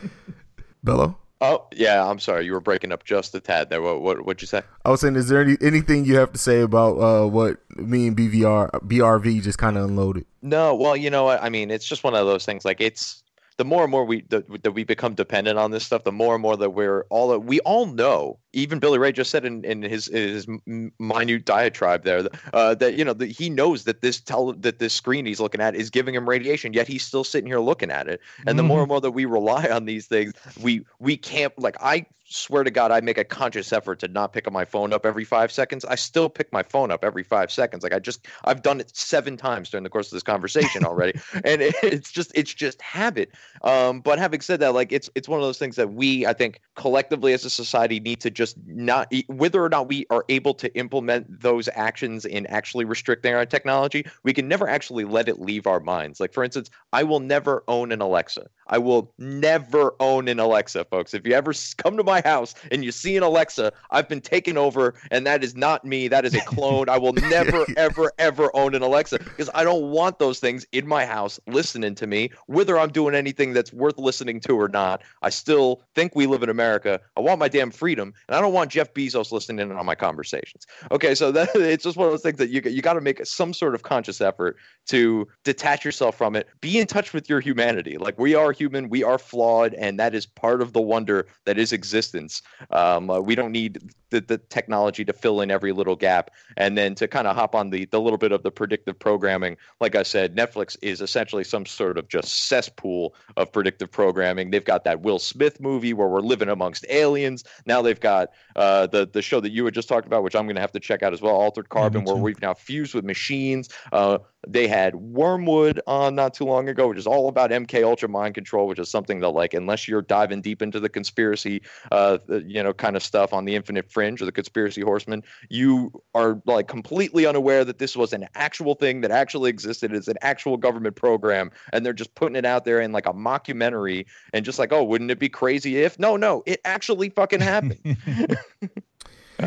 Bello. Oh yeah, I'm sorry. You were breaking up just a tad there. What what what'd you say? I was saying, is there any anything you have to say about uh, what me and BVR BRV just kind of unloaded? No, well, you know what? I mean, it's just one of those things. Like it's the more and more we that, that we become dependent on this stuff, the more and more that we're all we all know. Even Billy Ray just said in, in his his minute diatribe there uh, that you know that he knows that this tell that this screen he's looking at is giving him radiation, yet he's still sitting here looking at it. And mm-hmm. the more mm-hmm. and more that we rely on these things, we we can't like I swear to God, I make a conscious effort to not pick up my phone up every five seconds. I still pick my phone up every five seconds. Like I just, I've done it seven times during the course of this conversation already, and it, it's just, it's just habit. Um, but having said that, like it's, it's one of those things that we, I think, collectively as a society, need to just not, whether or not we are able to implement those actions in actually restricting our technology, we can never actually let it leave our minds. Like for instance, I will never own an Alexa. I will never own an Alexa, folks. If you ever come to my house and you see an Alexa, I've been taken over, and that is not me. That is a clone. I will never, ever, ever own an Alexa because I don't want those things in my house listening to me, whether I'm doing anything that's worth listening to or not. I still think we live in America. I want my damn freedom, and I don't want Jeff Bezos listening in on my conversations. Okay, so that it's just one of those things that you you got to make some sort of conscious effort to detach yourself from it. Be in touch with your humanity. Like we are human, we are flawed, and that is part of the wonder that is existence. Um, uh, we don't need the, the technology to fill in every little gap. And then to kind of hop on the, the little bit of the predictive programming, like I said, Netflix is essentially some sort of just cesspool of predictive programming. They've got that Will Smith movie where we're living amongst aliens. Now they've got uh, the, the show that you had just talked about, which I'm going to have to check out as well, Altered Carbon, where we've now fused with machines. Uh, they had Wormwood on not too long ago, which is all about MK Ultra mind control, which is something that, like, unless you're diving deep into the conspiracy, uh, you know, kind of stuff on the Infinite Fringe or the Conspiracy Horseman, you are like completely unaware that this was an actual thing that actually existed. It's an actual government program, and they're just putting it out there in like a mockumentary, and just like, oh, wouldn't it be crazy if? No, no, it actually fucking happened.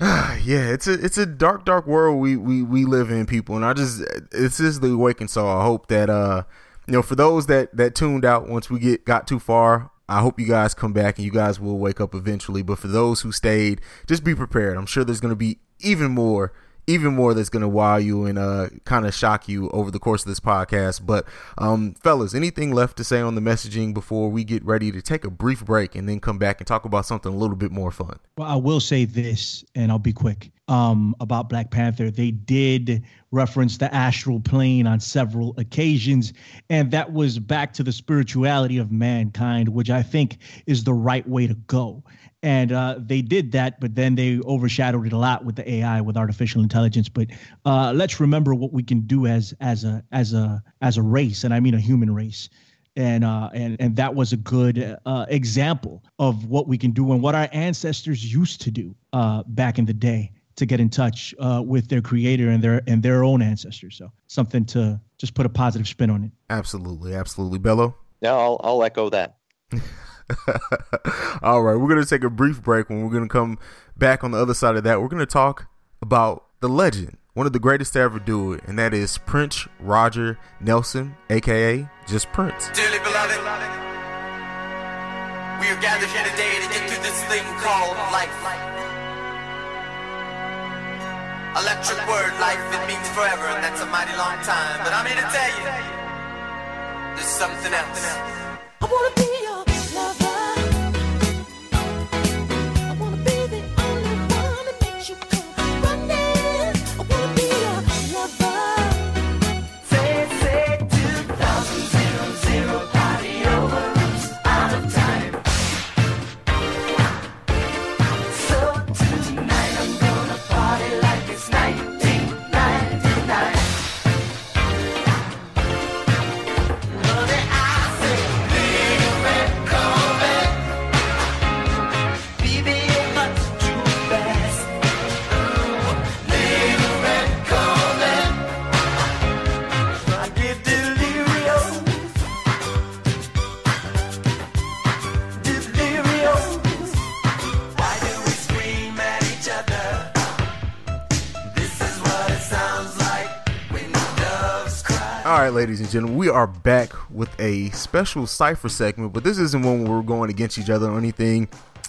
yeah, it's a it's a dark, dark world we, we we live in, people, and I just this is the awakening. So I hope that uh you know for those that that tuned out once we get got too far, I hope you guys come back and you guys will wake up eventually. But for those who stayed, just be prepared. I'm sure there's going to be even more even more that's going to wow you and uh, kind of shock you over the course of this podcast. But, um, fellas, anything left to say on the messaging before we get ready to take a brief break and then come back and talk about something a little bit more fun? Well, I will say this, and I'll be quick um, about Black Panther. They did reference the astral plane on several occasions, and that was back to the spirituality of mankind, which I think is the right way to go and uh, they did that, but then they overshadowed it a lot with the AI, with artificial intelligence. But uh, let's remember what we can do as as a as a as a race, and I mean a human race. And uh, and and that was a good uh, example of what we can do and what our ancestors used to do uh, back in the day to get in touch uh, with their creator and their and their own ancestors. So something to just put a positive spin on it. Absolutely, absolutely, Bello. Yeah, I'll I'll echo that. All right, we're going to take a brief break. When we're going to come back on the other side of that, we're going to talk about the legend, one of the greatest to ever do it, and that is Prince Roger Nelson, aka just Prince. Dearly beloved, we are gathered here today to get through this thing called life. Electric word, life, it means forever, and that's a mighty long time. But I'm here to tell you, there's something else. I wanna be right, ladies and gentlemen, we are back with a special cipher segment, but this isn't one where we're going against each other or anything.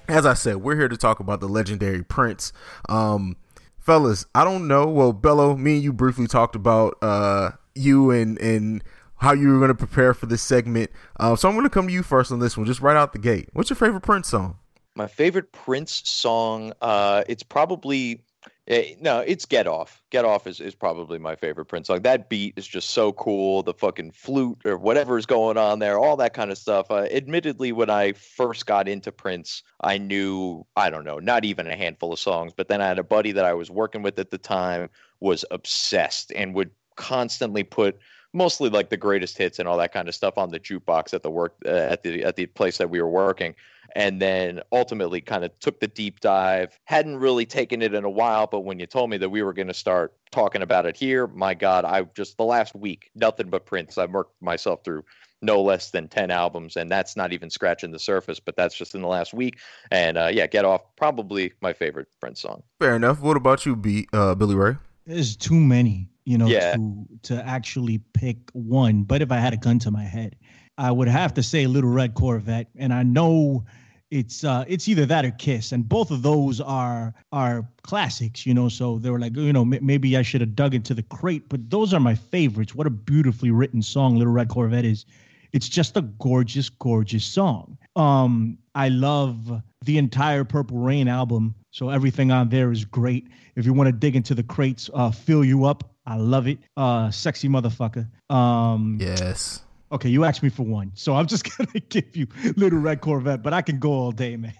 As I said, we're here to talk about the legendary Prince. Um, fellas, I don't know. Well, Bello, me and you briefly talked about uh, you and and how you were going to prepare for this segment. Uh, so I'm going to come to you first on this one, just right out the gate. What's your favorite Prince song? My favorite Prince song, uh, it's probably Eh, no, it's Get Off. Get Off is, is probably my favorite Prince song. That beat is just so cool. The fucking flute or whatever is going on there, all that kind of stuff. Uh, admittedly, when I first got into Prince, I knew, I don't know, not even a handful of songs. But then I had a buddy that I was working with at the time was obsessed and would constantly put mostly like the greatest hits and all that kind of stuff on the jukebox at the work uh, at the at the place that we were working and then ultimately kind of took the deep dive. Hadn't really taken it in a while, but when you told me that we were going to start talking about it here, my God, I just the last week, nothing but Prince. I've worked myself through no less than 10 albums, and that's not even scratching the surface, but that's just in the last week. And uh, yeah, Get Off, probably my favorite Prince song. Fair enough. What about you, B, uh, Billy Ray? There's too many, you know, yeah. to, to actually pick one. But if I had a gun to my head, I would have to say Little Red Corvette. And I know it's uh it's either that or kiss and both of those are are classics you know so they were like you know m- maybe i should have dug into the crate but those are my favorites what a beautifully written song little red corvette is It's just a gorgeous, gorgeous song. Um, I love the entire Purple Rain album. So everything on there is great. If you want to dig into the crates, uh, fill you up. I love it. Uh, sexy motherfucker. Um, Yes. Okay, you asked me for one, so I'm just gonna give you Little Red Corvette, but I can go all day, man.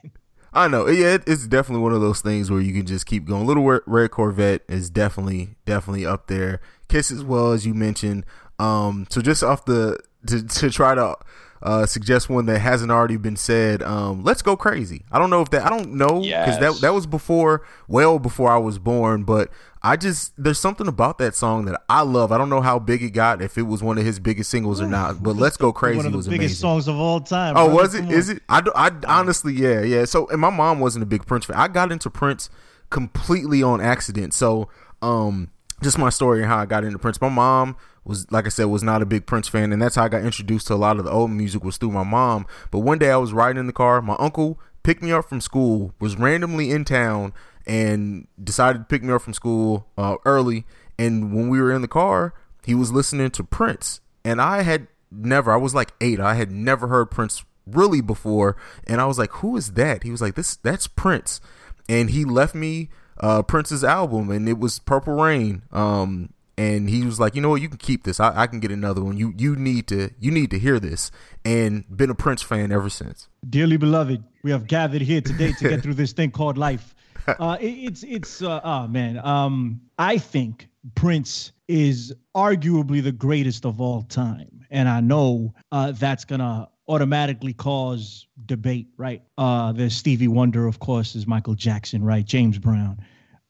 I know. Yeah, it's definitely one of those things where you can just keep going. Little Red- Corvette is definitely definitely up there. Kiss as well as you mentioned. Um, so just off the to, to try to uh, suggest one that hasn't already been said. Um, let's go crazy. I don't know if that. I don't know because that Yes. that was before, well before I was born. But I just there's something about that song that I love. I don't know how big it got, if it was one of his biggest singles or not. But let's go crazy One of the was biggest amazing. songs of all time. Oh, brother. was it? Come Is on. it? I, I honestly, yeah, yeah. So, and my mom wasn't a big Prince fan. I got into Prince completely on accident. So, um, just my story and how I got into Prince. My mom was, like I said, was not a big Prince fan, and that's how I got introduced to a lot of the old music was through my mom. But one day I was riding in the car. My uncle picked me up from school. Was randomly in town and decided to pick me up from school uh, early. And when we were in the car, he was listening to Prince, and I had never. I was like eight. I had never heard Prince really before, and I was like, "Who is that?" He was like, "This that's Prince," and he left me uh, Prince's album, and it was Purple Rain. Um, and he was like, "You know what? You can keep this. I, I can get another one. You you need to you need to hear this." And been a Prince fan ever since. Dearly beloved, we have gathered here today to get through this thing called life. Uh, it- it's it's uh, oh man. Um, I think Prince is arguably the greatest of all time, and I know uh, that's gonna automatically cause debate, right? Uh, there's Stevie Wonder, of course, is Michael Jackson, right? James Brown.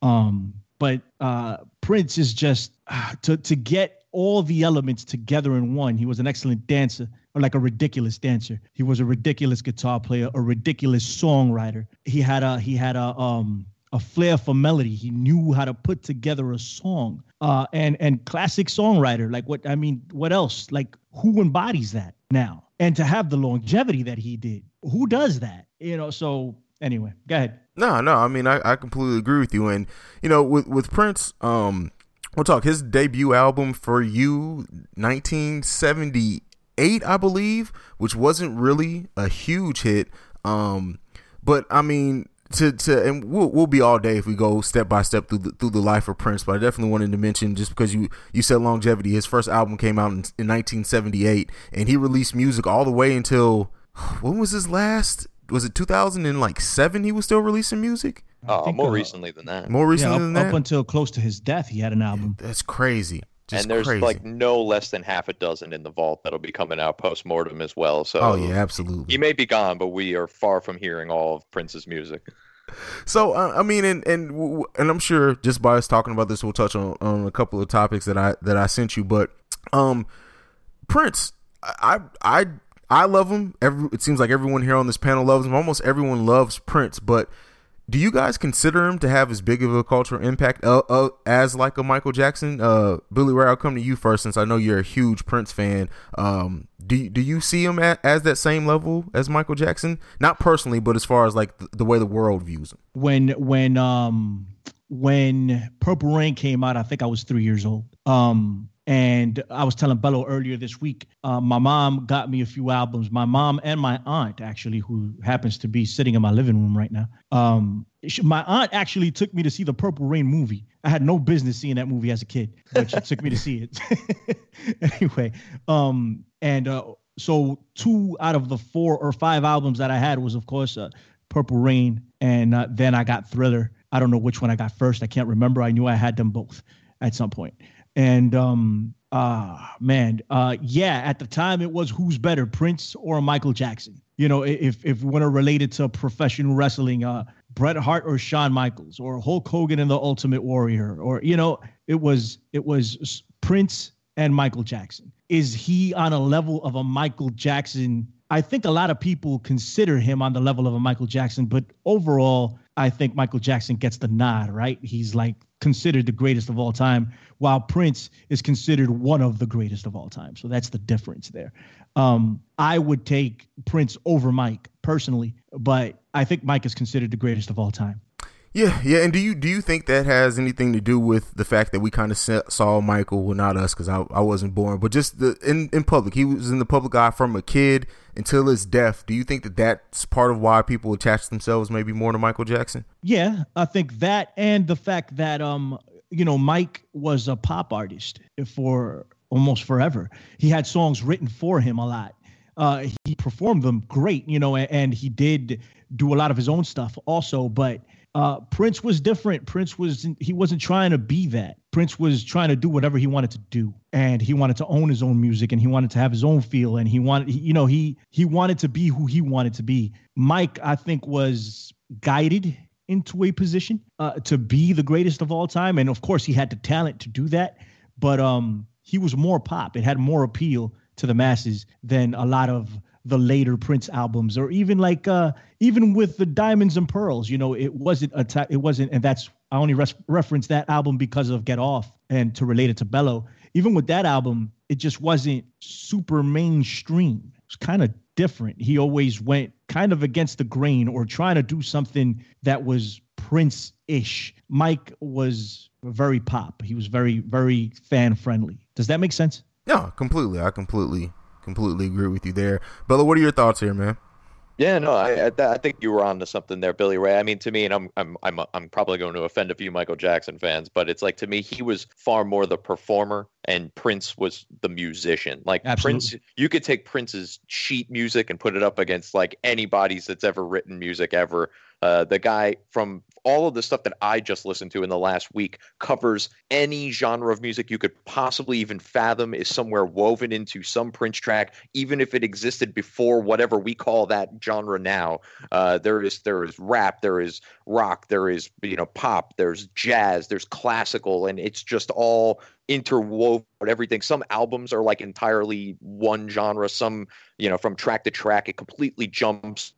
Um, but uh, Prince is just ah, to to get all the elements together in one. He was an excellent dancer, or like a ridiculous dancer. He was a ridiculous guitar player, a ridiculous songwriter. He had a he had a um a flair for melody. He knew how to put together a song. Uh, and and classic songwriter. Like what I mean, what else? Like who embodies that now? And to have the longevity that he did, who does that? You know. So anyway, go ahead. No, no. I mean, I, I completely agree with you. And you know, with with Prince, um, we'll talk his debut album for you, 1978, I believe, which wasn't really a huge hit. Um, but I mean, to to and we'll we'll be all day if we go step by step through the, through the life of Prince. But I definitely wanted to mention just because you you said longevity, his first album came out in, in 1978, and he released music all the way until when was his last? Was it 2000 and like seven? He was still releasing music. Oh, think, more uh, recently than that. More Yeah, recently up, than that. up until close to his death, he had an album. That's crazy. Just and there's crazy. like no less than half a dozen in the vault that'll be coming out post mortem as well. So oh yeah, absolutely. he may be gone, but we are far from hearing all of Prince's music. So uh, I mean, and and w- w- and I'm sure just by us talking about this, we'll touch on, on a couple of topics that I that I sent you. But um, Prince, I I I love him. Every it seems like everyone here on this panel loves him. Almost everyone loves Prince. But do you guys consider him to have as big of a cultural impact uh, uh, as like a Michael Jackson? Uh, Billy Ray, I'll come to you first since I know you're a huge Prince fan. Um, do do you see him at, as that same level as Michael Jackson? Not personally, but as far as like the, the way the world views him. when when um when Purple Rain came out, I think I was three years old. Um, and I was telling Bello earlier this week, uh, my mom got me a few albums. My mom and my aunt, actually, who happens to be sitting in my living room right now. Um, my aunt actually took me to see the Purple Rain movie. I had no business seeing that movie as a kid, but she took me to see it. anyway, um, and uh, so two out of the four or five albums that I had was, of course, uh, Purple Rain, and uh, then I got Thriller. I don't know which one I got first. I can't remember. I knew I had them both at some point. And um, ah, man, uh, yeah, at the time it was who's better, Prince or Michael Jackson. You know, if if we want to relate it to professional wrestling, uh, Bret Hart or Shawn Michaels or Hulk Hogan and the Ultimate Warrior, or you know, it was it was Prince and Michael Jackson. Is he on a level of a Michael Jackson? I think a lot of people consider him on the level of a Michael Jackson, but overall, I think Michael Jackson gets the nod, right? He's like considered the greatest of all time, while Prince is considered one of the greatest of all time. So that's the difference there. Um, I would take Prince over Mike personally, but I think Mike is considered the greatest of all time. Yeah, yeah. And do you do you think that has anything to do with the fact that we kind of saw Michael, well, not us, because I, I wasn't born, but just the in in public, he was in the public eye from a kid until his death. Do you think that that's part of why people attach themselves maybe more to Michael Jackson? Yeah, I think that, and the fact that um, you know, Mike was a pop artist for almost forever. He had songs written for him a lot. Uh, he performed them great, you know, and, and he did do a lot of his own stuff also, but uh, Prince was different. Prince was he wasn't trying to be that. Prince was trying to do whatever he wanted to do, and he wanted to own his own music, and he wanted to have his own feel, and he wanted, you know, he he wanted to be who he wanted to be. Mike, I think, was guided into a position uh, to be the greatest of all time, and of course, he had the talent to do that. But um, he was more pop. It had more appeal to the masses than a lot of the later Prince albums, or even like uh, even with the Diamonds and Pearls. You know, it wasn't a ta- it wasn't, and that's I only res- reference that album because of Get Off and to relate it to Bello. Even with that album, it just wasn't super mainstream. It's kind of different. He always went kind of against the grain or trying to do something that was Prince ish. Mike was very pop. He was very, very fan friendly. Does that make sense? Yeah, completely. I completely completely agree with you there. Bello, what are your thoughts here, man? Yeah, no, I, I think you were on to something there, Billy Ray. I mean, to me, and I'm I'm I'm I'm probably going to offend a few Michael Jackson fans, but it's like to me, he was far more the performer, and Prince was the musician. Like Absolutely. Prince, you could take Prince's sheet music and put it up against like anybody's that's ever written music ever. Uh, the guy from all of the stuff that I just listened to in the last week covers any genre of music you could possibly even fathom is somewhere woven into some Prince track, even if it existed before whatever we call that genre now. Uh, there is there is rap, there is rock, there is you know pop, there's jazz, there's classical, and it's just all interwoven everything some albums are like entirely one genre some you know from track to track it completely jumps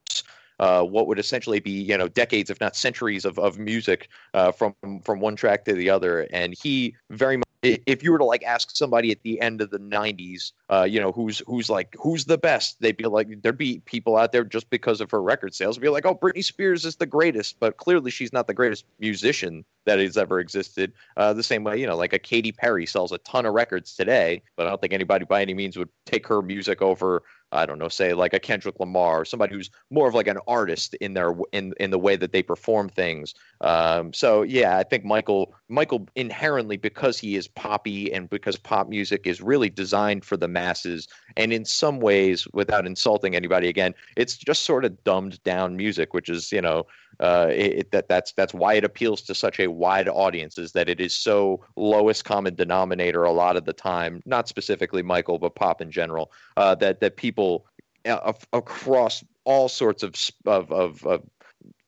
uh, what would essentially be you know decades, if not centuries, of of music uh, from from one track to the other. And he very much, if you were to like ask somebody at the end of the '90s, uh, you know, who's who's like who's the best, they'd be like, there'd be people out there just because of her record sales, be like, oh, Britney Spears is the greatest, but clearly she's not the greatest musician that has ever existed. Uh, the same way, you know, like a Katy Perry sells a ton of records today, but I don't think anybody by any means would take her music over I don't know, say like a Kendrick Lamar, or somebody who's more of like an artist in their in in the way that they perform things. Um, so yeah, I think Michael Michael inherently because he is poppy and because pop music is really designed for the masses, and in some ways, without insulting anybody, again, it's just sort of dumbed down music, which is you know uh, it, that that's that's why it appeals to such a wide audience is that it is so lowest common denominator a lot of the time, not specifically Michael, but pop in general, uh, that that people uh, across all sorts of of, of, of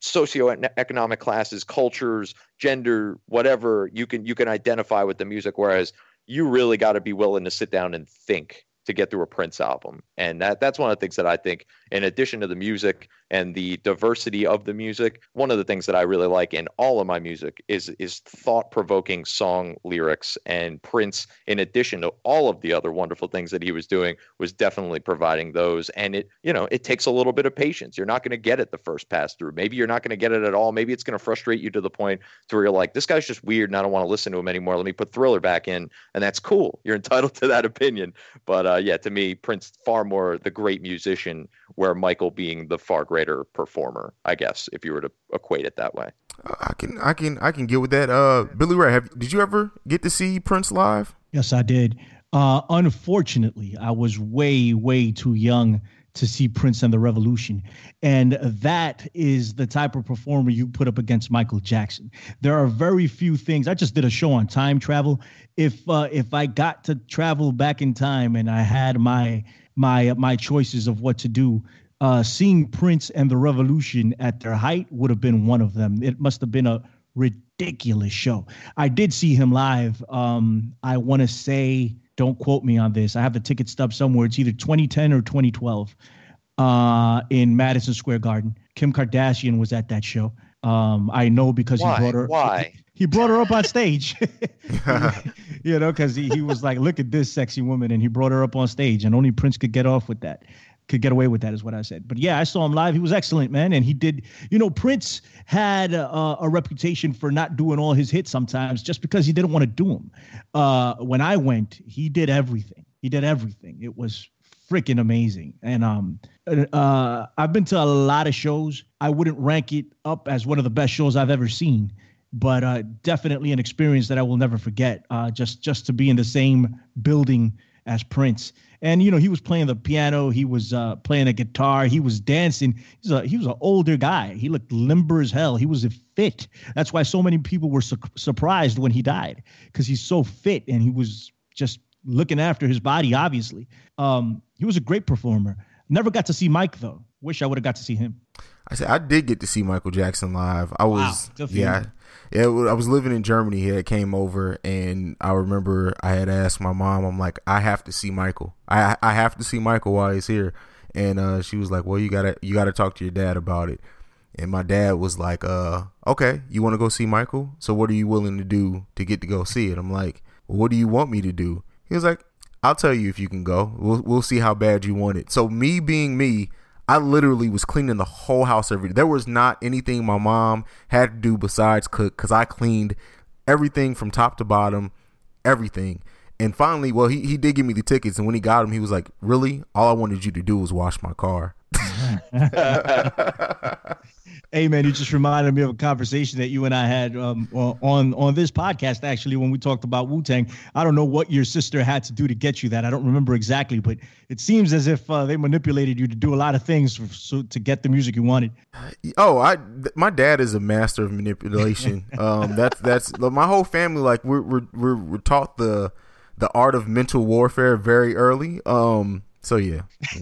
socioeconomic classes, cultures, gender, whatever you can you can identify with the music. Whereas you really got to be willing to sit down and think to get through a Prince album, and that that's one of the things that I think, in addition to the music and the diversity of the music. One of the things that I really like in all of my music is is thought provoking song lyrics. And Prince, in addition to all of the other wonderful things that he was doing, was definitely providing those. And it, you know, it takes a little bit of patience. You're not going to get it the first pass through. Maybe you're not going to get it at all. Maybe it's going to frustrate you to the point to where you're like, this guy's just weird and I don't want to listen to him anymore. Let me put Thriller back in. And that's cool. You're entitled to that opinion. But uh, yeah, to me, Prince far more the great musician, where Michael being the far greater performer. I guess if you were to equate it that way. I can I can I can get with that. Uh, Billy Ray, have did you ever get to see Prince live? Yes, I did. Uh, unfortunately, I was way way too young to see Prince and the Revolution, and that is the type of performer you put up against Michael Jackson. There are very few things. I just did a show on time travel. If uh, if I got to travel back in time and I had my my my choices of what to do uh, seeing Prince and the Revolution at their height would have been one of them. It must have been a ridiculous show. I did see him live. Um, I want to say, don't quote me on this. I have the ticket stub somewhere. It's either 2010 or 2012 uh, in Madison Square Garden. Kim Kardashian was at that show. Um, I know because Why? he brought her. Why? He brought her up on stage. you know, because he, he was like, "Look at this sexy woman," and he brought her up on stage, and only Prince could get off with that. could get away with that, is what I said. But yeah, I saw him live. He was excellent, man. And he did, you know, Prince had a, a reputation for not doing all his hits sometimes just because he didn't want to do them. Uh, when I went, he did everything. He did everything. It was freaking amazing. And um, uh, I've been to a lot of shows. I wouldn't rank it up as one of the best shows I've ever seen, but uh, definitely an experience that I will never forget. Uh, just just to be in the same building as Prince, and you know he was playing the piano, he was uh, playing a guitar, he was dancing. He's a he was an older guy. He looked limber as hell. He was fit. That's why so many people were su- surprised when he died because he's so fit and he was just looking after his body. Obviously, um, he was a great performer. Never got to see Mike though. Wish I would have got to see him. I said I did get to see Michael Jackson live. I was Wow, good for yeah. Yeah, I was living in Germany. He had came over, and I remember I had asked my mom. I'm like, I have to see Michael. I I have to see Michael while he's here. And uh, she was like, Well, you gotta you gotta talk to your dad about it. And my dad was like, uh, Okay, you want to go see Michael? So what are you willing to do to get to go see it? I'm like, well, What do you want me to do? He was like, I'll tell you if you can go. We'll we'll see how bad you want it. So me being me, I literally was cleaning the whole house every day. There was not anything my mom had to do besides cook because I cleaned everything from top to bottom, everything. And finally, well, he, he did give me the tickets. And when he got them, he was like, Really? All I wanted you to do was wash my car. Hey man, you just reminded me of a conversation that you and I had um, on on this podcast actually when we talked about Wu Tang. I don't know what your sister had to do to get you that. I don't remember exactly, but it seems as if uh, they manipulated you to do a lot of things for, so, to get the music you wanted. Oh, I th- my dad is a master of manipulation. um, that's that's my whole family. Like we're we're we're, we're taught the the art of mental warfare very early. Um, so yeah,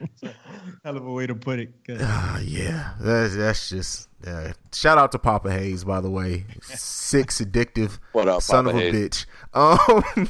Hell of a way to put it. Uh, yeah, that's that's just uh, shout out to Papa Haize by the way, Six addictive What up, son Papa of a Haize? bitch. Um,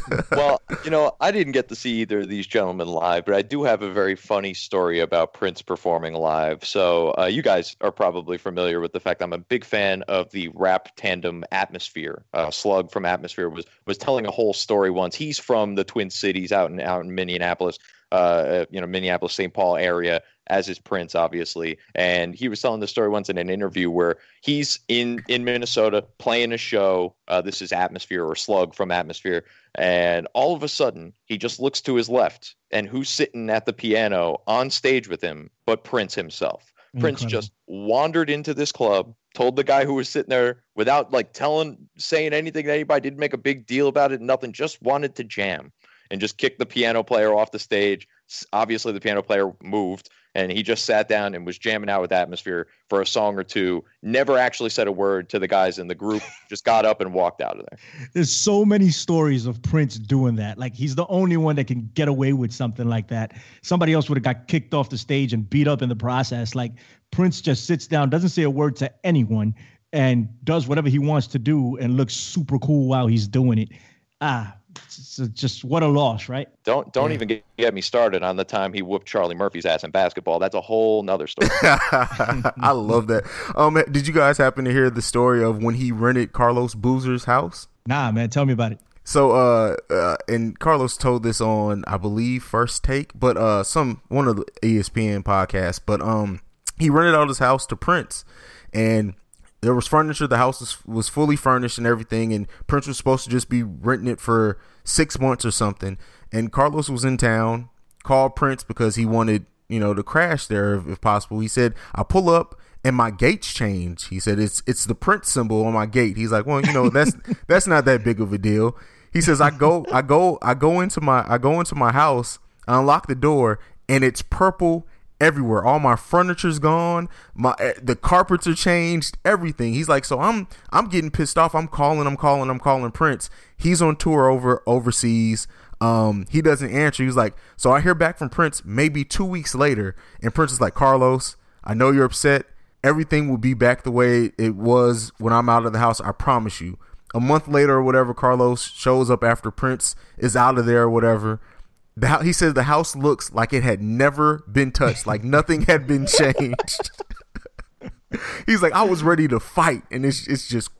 well, you know, I didn't get to see either of these gentlemen live, but I do have a very funny story about Prince performing live. So, uh, you guys are probably familiar with the fact I'm a big fan of the rap tandem Atmosphere. Uh, Slug from Atmosphere was was telling a whole story once. He's from the Twin Cities, out in out in Minneapolis, uh, you know, Minneapolis, St. Paul area, as is Prince, obviously. And he was telling the story once in an interview where he's in in Minnesota playing a show. Uh, this is Atmosphere or Slug from Atmosphere, and all of a sudden he just looks to his left, and who's sitting at the piano on stage with him but Prince himself. Prince just wandered into this club, told the guy who was sitting there without like telling, saying anything to anybody, didn't make a big deal about it, nothing, just wanted to jam and just kicked the piano player off the stage. Obviously, the piano player moved and he just sat down and was jamming out with Atmosphere for a song or two. Never actually said a word to the guys in the group, just got up and walked out of there. There's so many stories of Prince doing that. Like he's the only one that can get away with something like that. Somebody else would have got kicked off the stage and beat up in the process. Like Prince just sits down, doesn't say a word to anyone, and does whatever he wants to do and looks super cool while he's doing it. Ah, it's it's just what a loss, right? Don't don't even get, get me started on the time he whooped Charlie Murphy's ass in basketball. That's a whole nother story. I love that. Um, did you guys happen to hear the story of when he rented Carlos Boozer's house? Nah, man, tell me about it. So uh, uh and Carlos told this on I believe first take, but uh some one of the ESPN podcasts, but um he rented out his house to Prince and there was furniture, the house was, was fully furnished and everything, and Prince was supposed to just be renting it for six months or something. And Carlos was in town, called Prince because he wanted, you know, to crash there if, if possible. He said, I pull up and my gates change. He said it's it's the Prince symbol on my gate. He's like, well, you know, that's that's not that big of a deal. He says, I go I go I go into my I go into my house, I unlock the door, and it's purple everywhere. All my furniture's gone. My eh, the carpets are changed. Everything. He's like, so I'm I'm getting pissed off. I'm calling. I'm calling. I'm calling Prince. He's on tour over overseas. Um, he doesn't answer. He's like, so I hear back from Prince maybe two weeks later, and Prince is like, Carlos, I know you're upset. Everything will be back the way it was when I'm out of the house. I promise you. A month later or whatever, Carlos shows up after Prince is out of there or whatever. The, he says the house looks like it had never been touched, like nothing had been changed. He's like, I was ready to fight, and it's it's just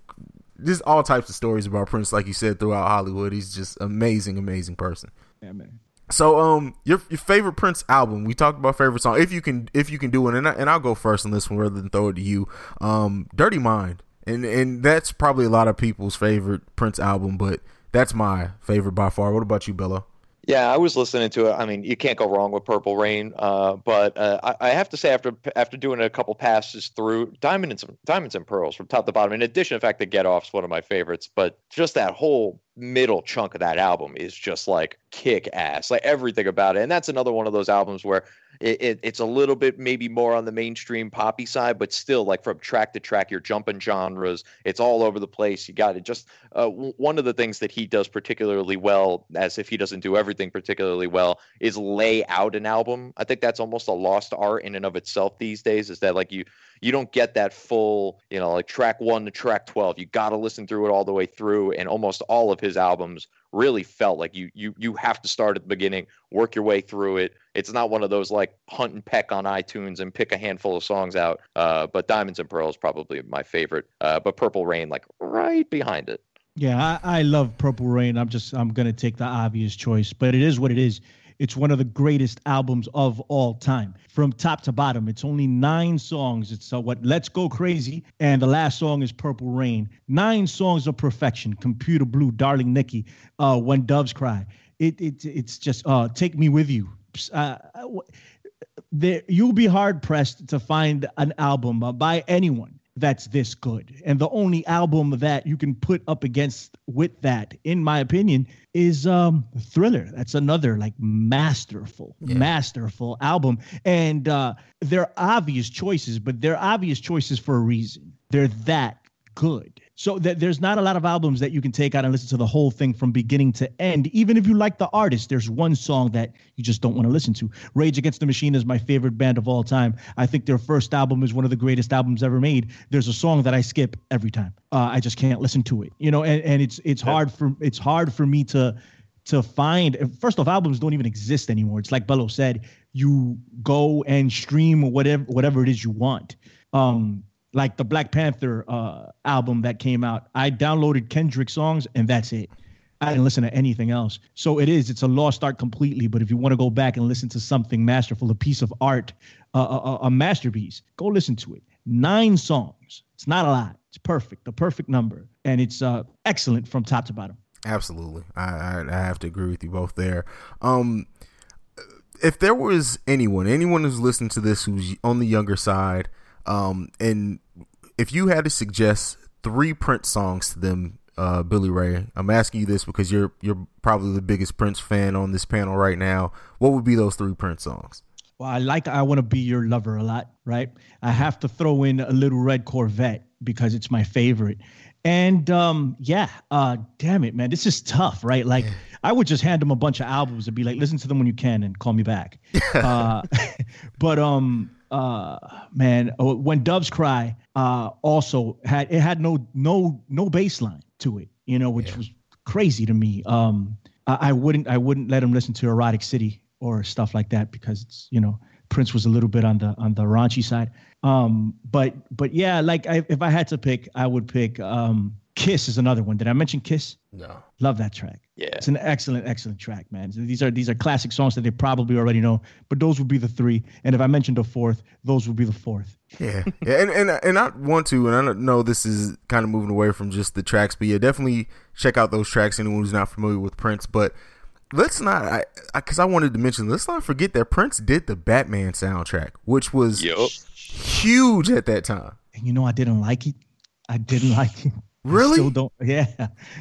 just all types of stories about Prince, like you said, throughout Hollywood. He's just amazing, amazing person. Yeah, man. So um your your favorite Prince album. We talked about favorite song. If you can if you can do it and I, and I'll go first on this one rather than throw it to you. Um Dirty Mind. And and that's probably a lot of people's favorite Prince album, but that's my favorite by far. What about you, Bello? Yeah, I was listening to it. I mean, you can't go wrong with Purple Rain. Uh, but uh, I, I, have to say, after after doing a couple passes through Diamonds and Diamonds and Pearls from top to bottom, in addition, in fact, the Get Off's one of my favorites. But just that whole middle chunk of that album is just like kick ass, like everything about it. And that's another one of those albums where it, it, it's a little bit maybe more on the mainstream poppy side, but still like from track to track, you're jumping genres. It's all over the place. You got it. Just uh, w- one of the things that he does particularly well, as if he doesn't do everything particularly well, is lay out an album. I think that's almost a lost art in and of itself these days. Is that like you you don't get that full, you know, like track one to track 12. You got to listen through it all the way through. And almost all of his albums really felt like you, you, you have to start at the beginning, work your way through it. It's not one of those like hunt and peck on iTunes and pick a handful of songs out. Uh, but Diamonds and Pearls probably my favorite. Uh, but Purple Rain, like right behind it. Yeah, I, I love Purple Rain. I'm just I'm gonna take the obvious choice, but it is what it is. It's one of the greatest albums of all time, from top to bottom. It's only nine songs. It's uh, what Let's Go Crazy, and the last song is Purple Rain. Nine songs of perfection. Computer Blue, Darling Nikki, uh, When Doves Cry. It, it it's just uh, Take Me With You. Uh, there, you'll be hard pressed to find an album uh, by anyone that's this good. And the only album that you can put up against with that, in my opinion, is um Thriller. That's another like masterful, yeah. masterful album. And uh they're obvious choices, but they're obvious choices for a reason. They're that good. So th- there's not a lot of albums that you can take out and listen to the whole thing from beginning to end. Even if you like the artist, there's one song that you just don't want to listen to. Rage Against the Machine is my favorite band of all time. I think their first album is one of the greatest albums ever made. There's a song that I skip every time. Uh, I just can't listen to it. You know, and, and it's it's hard for it's hard for me to to find. First off, albums don't even exist anymore. It's like Bello said, you go and stream whatever whatever it is you want. Um, like the Black Panther uh, album that came out. I downloaded Kendrick songs and that's it. I didn't listen to anything else. So it is, it's a lost art completely. But if you want to go back and listen to something masterful, a piece of art, uh, a, a, masterpiece, go listen to it. Nine songs. It's not a lot. It's perfect, the perfect number. And it's uh, excellent from top to bottom. Absolutely. I, I, I have to agree with you both there. Um, if there was anyone, anyone who's listening to this who's on the younger side, um, and if you had to suggest three Prince songs to them, uh, Billy Ray, I'm asking you this because you're you're probably the biggest Prince fan on this panel right now. What would be those three Prince songs? Well, I like I want to be your lover a lot, right? I have to throw in a little red Corvette because it's my favorite. And um, yeah, uh, damn it, man, this is tough, right? Like, I would just hand them a bunch of albums and be like, listen to them when you can and call me back. uh, but um, uh man uh, when doves cry uh also had it had no no no bassline to it you know which yeah. was crazy to me. Um I, I, wouldn't i wouldn't let him listen to erotic city or stuff like that because it's you know prince was a little bit on the on the raunchy side. Um but but yeah like I, if i had to pick i would pick um kiss is another one. Did i mention kiss? No. Love that track yeah, it's an excellent, excellent track, man. These are these are classic songs that they probably already know, but those would be the three. And if I mentioned a fourth, those would be the fourth. Yeah, yeah, and and and I want to, and I know this is kind of moving away from just the tracks, but yeah, definitely check out those tracks. Anyone who's not familiar with Prince, but let's not, I because I, I, wanted to mention, let's not forget that Prince did the Batman soundtrack, which was yep. huge at that time. And you know, I didn't like it. I didn't like it. Really? still don't. Yeah.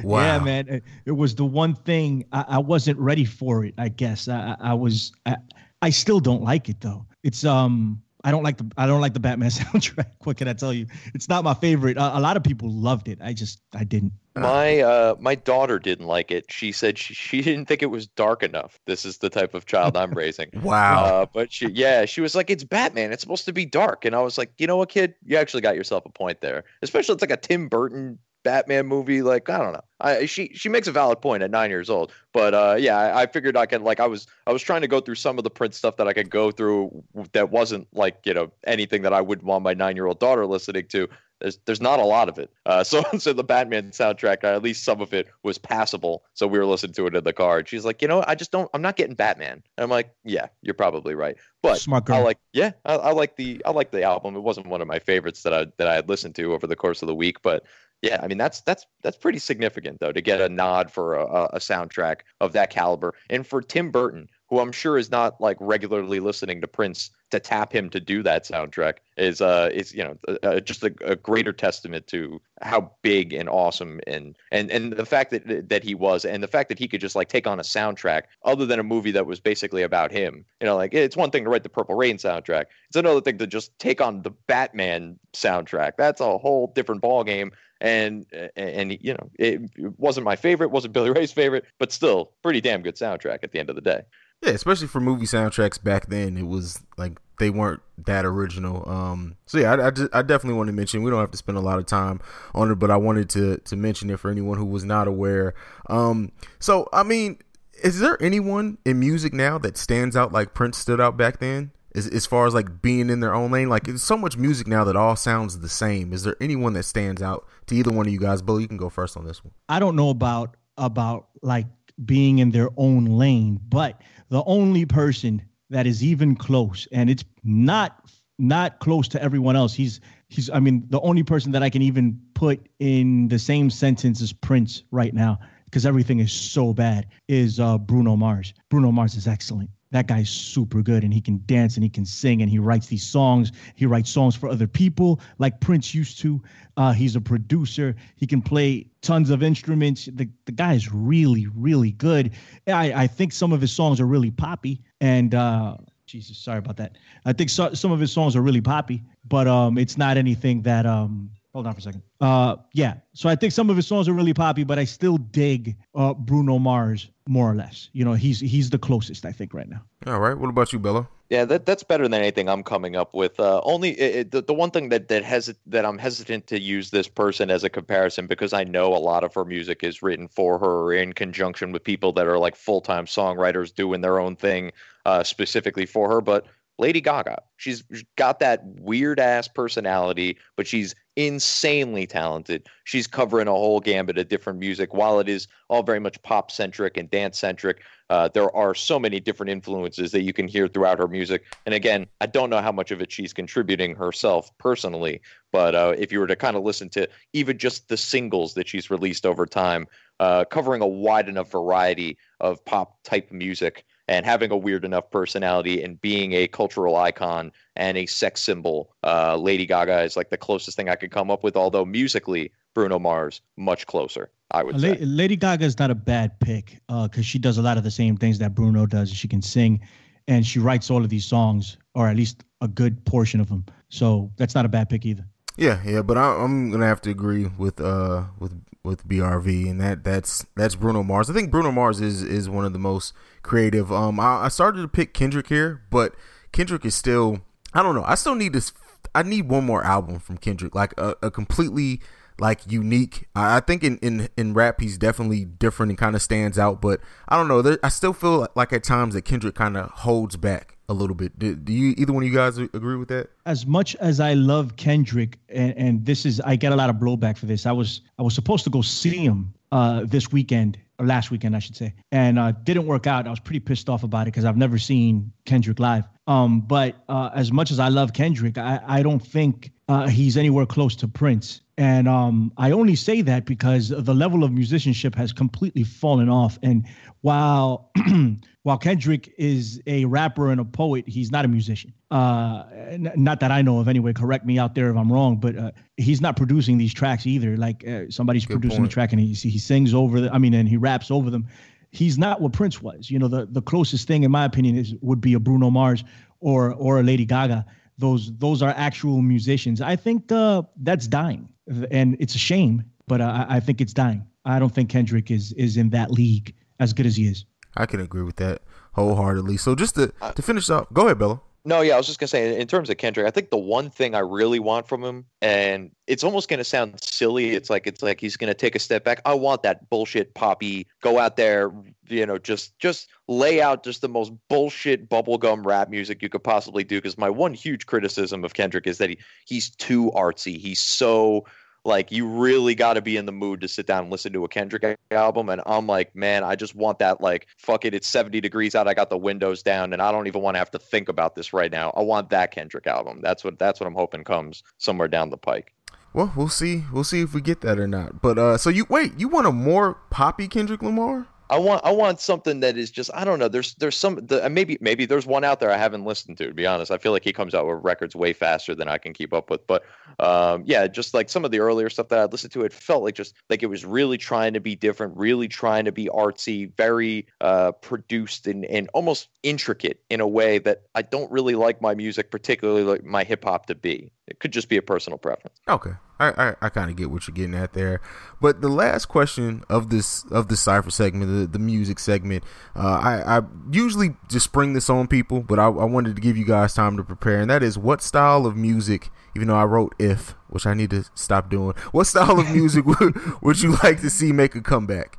Wow. Yeah, man. It, it, was the one thing I, I, wasn't ready for it. I guess I, I was. I, I still don't like it though. It's um. I don't like the I don't like the Batman soundtrack. What can I tell you? It's not my favorite. Uh, a lot of people loved it. I just I didn't. My uh my daughter didn't like it. She said she, she didn't think it was dark enough. This is the type of child I'm raising. wow. Uh, but she yeah, she was like it's Batman. It's supposed to be dark. And I was like, "You know what, kid? You actually got yourself a point there. Especially it's like a Tim Burton Batman movie. Like I don't know. I, she she makes a valid point at nine years old, but uh, yeah, I, I figured I could like I was I was trying to go through some of the Prince stuff that I could go through that wasn't like you know anything that I wouldn't want my nine year old daughter listening to. There's there's not a lot of it. Uh, so so the Batman soundtrack, at least some of it was passable. So we were listening to it in the car, and she's like, you know, I just don't. I'm not getting Batman. And I'm like, yeah, you're probably right. But. I like yeah, I, I like the I like the album. It wasn't one of my favorites that I that I had listened to over the course of the week, but yeah, I mean that's that's that's pretty significant though to get a nod for a, a soundtrack of that caliber, and for Tim Burton, who I'm sure is not like regularly listening to Prince to tap him to do that soundtrack, is uh is you know uh, just a, a, greater testament to how big and awesome and and and the fact that that he was, and the fact that he could just like take on a soundtrack other than a movie that was basically about him. You know, like it's one thing to write the Purple Rain soundtrack, it's another thing to just take on the Batman soundtrack. That's a whole different ball game and and you know it wasn't my favorite, wasn't Billy Ray's favorite, but still pretty damn good soundtrack at the end of the day. Yeah, especially for movie soundtracks back then, it was like they weren't that original. Um, so yeah, I, I, just, I, definitely want to mention. We don't have to spend a lot of time on it, but I wanted to to mention it for anyone who was not aware. Um, so I mean, is there anyone in music now that stands out like Prince stood out back then? As, as far as like being in their own lane like it's so much music now that all sounds the same. Is there anyone that stands out to either one of you guys? Bill you can go first on this one. I don't know about about like being in their own lane but the only person that is even close and it's not not close to everyone else. He's he's i mean the only person that i can even put in the same sentence as prince right now because everything is so bad is uh, bruno mars. Bruno mars is excellent that guy's super good and he can dance and he can sing and he writes these songs. He writes songs for other people like Prince used to. Uh, he's a producer. He can play tons of instruments. The, the guy is really, really good. I, I think some of his songs are really poppy. And uh, Jesus, sorry about that. I think so, some of his songs are really poppy, but um, it's not anything that um, Hold on for a second. Uh, yeah. So I think some of his songs are really poppy, but I still dig uh, Bruno Mars more or less. You know, he's he's the closest I think right now. All right. What about you, Bello? Yeah, that that's better than anything I'm coming up with. Uh, only it, the the one thing that that has that I'm hesitant to use this person as a comparison because I know a lot of her music is written for her or in conjunction with people that are like full time songwriters doing their own thing uh, specifically for her. But Lady Gaga. She's got that weird ass personality, but she's insanely talented. She's covering a whole gambit of different music. While it is all very much pop centric and dance centric, uh, there are so many different influences that you can hear throughout her music. And again, I don't know how much of it she's contributing herself personally, but uh, if you were to kind of listen to even just the singles that she's released over time, uh, covering a wide enough variety of pop type music and having a weird enough personality and being a cultural icon and a sex symbol. Uh, Lady Gaga is like the closest thing I could come up with, although musically, Bruno Mars much closer. I would La- say. Lady Gaga is not a bad pick because uh, she does a lot of the same things that Bruno does. She can sing, and she writes all of these songs, or at least a good portion of them. So that's not a bad pick either. Yeah, yeah, but I, am gonna have to agree with uh with with BRV, and that that's that's Bruno Mars. I think Bruno Mars is is one of the most creative. Um, I, I started to pick Kendrick here, but Kendrick is still I don't know. I still need this. I need one more album from Kendrick, like a, a completely like unique. I, I think in, in in rap he's definitely different and kind of stands out, but I don't know. There, I still feel like at times that Kendrick kind of holds back a little bit. Do, do, you either one of you guys agree with that? As much as I love Kendrick, and, and this is I get a lot of blowback for this. I was I was supposed to go see him uh, this weekend or last weekend, I should say, and uh, didn't work out. I was pretty pissed off about it because I've never seen Kendrick live. Um, but uh, as much as I love Kendrick, I, I don't think uh, he's anywhere close to Prince. And um, I only say that because the level of musicianship has completely fallen off. And while while Kendrick is a rapper and a poet, he's not a musician. Uh, n- not that I know of, anyway. Correct me out there if I'm wrong, but uh, he's not producing these tracks either. Like uh, somebody's Good producing point. the track and he he sings over the. I mean, and he raps over them. He's not what Prince was. You know, the the closest thing, in my opinion, is would be a Bruno Mars or or a Lady Gaga those those are actual musicians. I think uh, that's dying, and it's a shame, but I, I think it's dying. I don't think Kendrick is is in that league as good as he is. I can agree with that wholeheartedly. So just to to finish up, go ahead, Bello. No, yeah, I was just gonna say in terms of Kendrick, I think the one thing I really want from him, and it's almost gonna sound silly. It's like it's like he's gonna take a step back. I want that bullshit poppy, go out there, you know, just just lay out just the most bullshit bubblegum rap music you could possibly do. Because my one huge criticism of Kendrick is that he he's too artsy. He's so like you really got to be in the mood to sit down and listen to a Kendrick album. And I'm like, man, I just want that. Like, fuck it, it's 70 degrees out. I got the windows down, and I don't even want to have to think about this right now. I want that Kendrick album. That's what that's what I'm hoping comes somewhere down the pike. Well, we'll see. We'll see if we get that or not. But uh, so you wait, you want a more poppy Kendrick Lamar? I want I want something that is just I don't know. There's there's some the, maybe maybe there's one out there I haven't listened to. To be honest, I feel like he comes out with records way faster than I can keep up with. But um, yeah, just like some of the earlier stuff that I listened to, it felt like just like it was really trying to be different, really trying to be artsy, very uh, produced and and almost intricate in a way that I don't really like my music, particularly like my hip hop, to be. It could just be a personal preference. Okay, I I, I kind of get what you're getting at there. But the last question of this of the cipher segment, the, the music segment, uh, I I usually just spring this on people, but I, I wanted to give you guys time to prepare, and that is what style of music. Even though I wrote if, which I need to stop doing. What style of music would would you like to see make a comeback?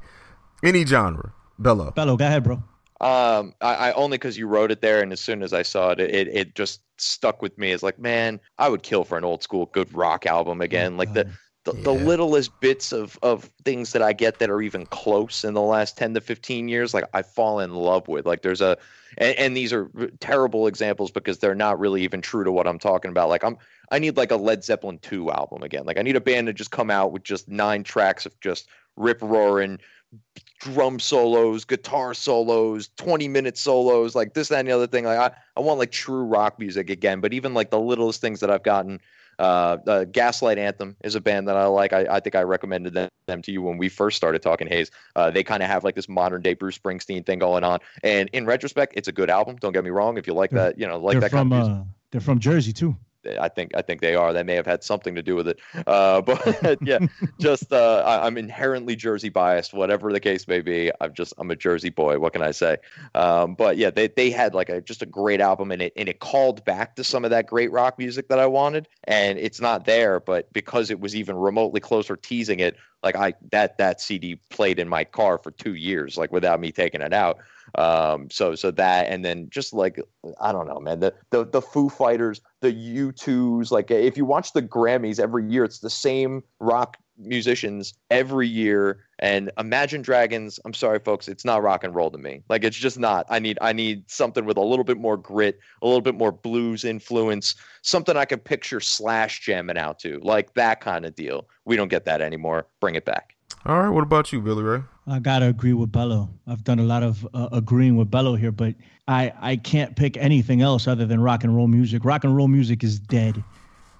Any genre, Bello. Bello, go ahead, bro. Um, I, I only because you wrote it there, and as soon as I saw it, it it just stuck with me. As like, man, I would kill for an old school good rock album again. like the the, the littlest bits of of things that I get that are even close in the last ten to fifteen years, like I fall in love with. Like there's a, and, and these are terrible examples because they're not really even true to what I'm talking about. Like I'm, I need like a Led Zeppelin two album again. Like I need a band to just come out with just nine tracks of just rip roaring drum solos, guitar solos, 20 minute solos, like this, that, and the other thing. Like I, I want like true rock music again, but even like the littlest things that I've gotten. Uh, uh, Gaslight Anthem is a band that I like. I, I think I recommended them, them to you when we first started talking Haize. Uh, they kind of have like this modern day Bruce Springsteen thing going on. And in retrospect, it's a good album. Don't get me wrong. If you like that, you know, like they're that from kind of music. uh, they're from Jersey too. I think I think they are. They may have had something to do with it. Uh, but yeah, just uh, I, I'm inherently Jersey biased, whatever the case may be. I'm just I'm a Jersey boy. What can I say? Um, but yeah, they they had like a just a great album, and it and it called back to some of that great rock music that I wanted, and it's not there. But because it was even remotely close or teasing it, like I that that CD played in my car for two years, like without me taking it out. Um, so so that and then just like I don't know, man. The the the Foo Fighters, the U2s, like if you watch the Grammys every year, it's the same rock musicians every year. And Imagine Dragons, I'm sorry, folks, it's not rock and roll to me. Like it's just not. I need I need something with a little bit more grit, a little bit more blues influence, something I can picture Slash jamming out to, like that kind of deal. We don't get that anymore. Bring it back. All right, what about you, Billy Ray? I gotta agree with Bello. I've done a lot of uh, agreeing with Bello here, but I I can't pick anything else other than rock and roll music. Rock and roll music is dead.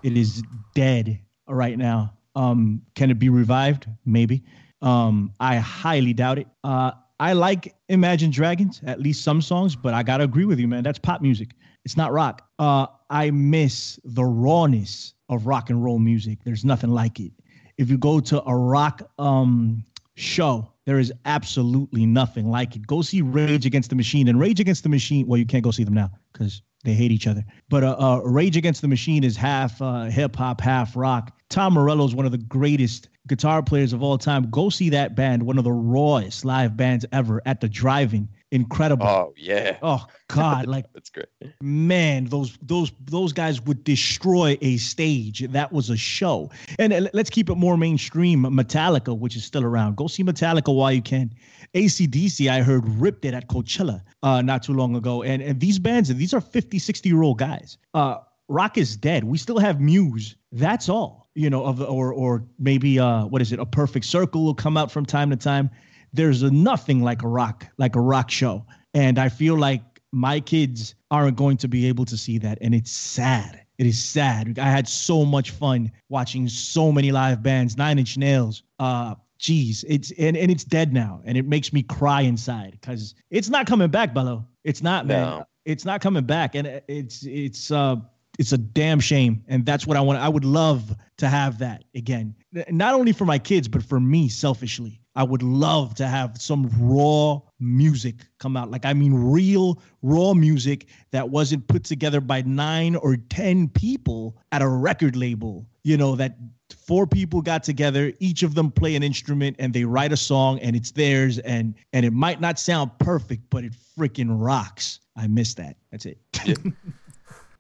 It is dead right now. Um, can it be revived? Maybe. Um, I highly doubt it. Uh, I like Imagine Dragons, at least some songs, but I gotta agree with you, man. That's pop music. It's not rock. Uh, I miss the rawness of rock and roll music. There's nothing like it. If you go to a rock um show, there is absolutely nothing like it. Go see Rage Against the Machine and Rage Against the Machine. Well, you can't go see them now because they hate each other. But uh, uh, Rage Against the Machine is half uh, hip hop, half rock. Tom Morello is one of the greatest guitar players of all time. Go see that band, one of the rawest live bands ever at the drive-in. Incredible. Oh yeah, oh God, like that's great. man, those those those guys would destroy a stage. That was a show. And uh, let's keep it more mainstream. Metallica, which is still around. Go see Metallica while you can. ACDC, I heard ripped it at Coachella uh, not too long ago. And and these bands, these are 50, 60 year old guys. Uh, rock is dead. We still have Muse. That's all. You know, of or or maybe uh, what is it? A Perfect Circle will come out from time to time. There's a, nothing like a rock like a rock show, and I feel like my kids aren't going to be able to see that, and it's sad. It is sad. I had so much fun watching so many live bands, Nine Inch Nails. Uh, geez, it's and, and it's dead now, and it makes me cry inside because it's not coming back, Bello. It's not, man. No. It's not coming back, and it's it's uh it's a damn shame, and that's what I want. I would love to have that again, not only for my kids, but for me selfishly. I would love to have some raw music come out. Like, I mean, real raw music that wasn't put together by nine or 10 people at a record label, you know, that four people got together each of them play an instrument and they write a song and it's theirs and and it might not sound perfect but it freaking rocks. I miss that. That's it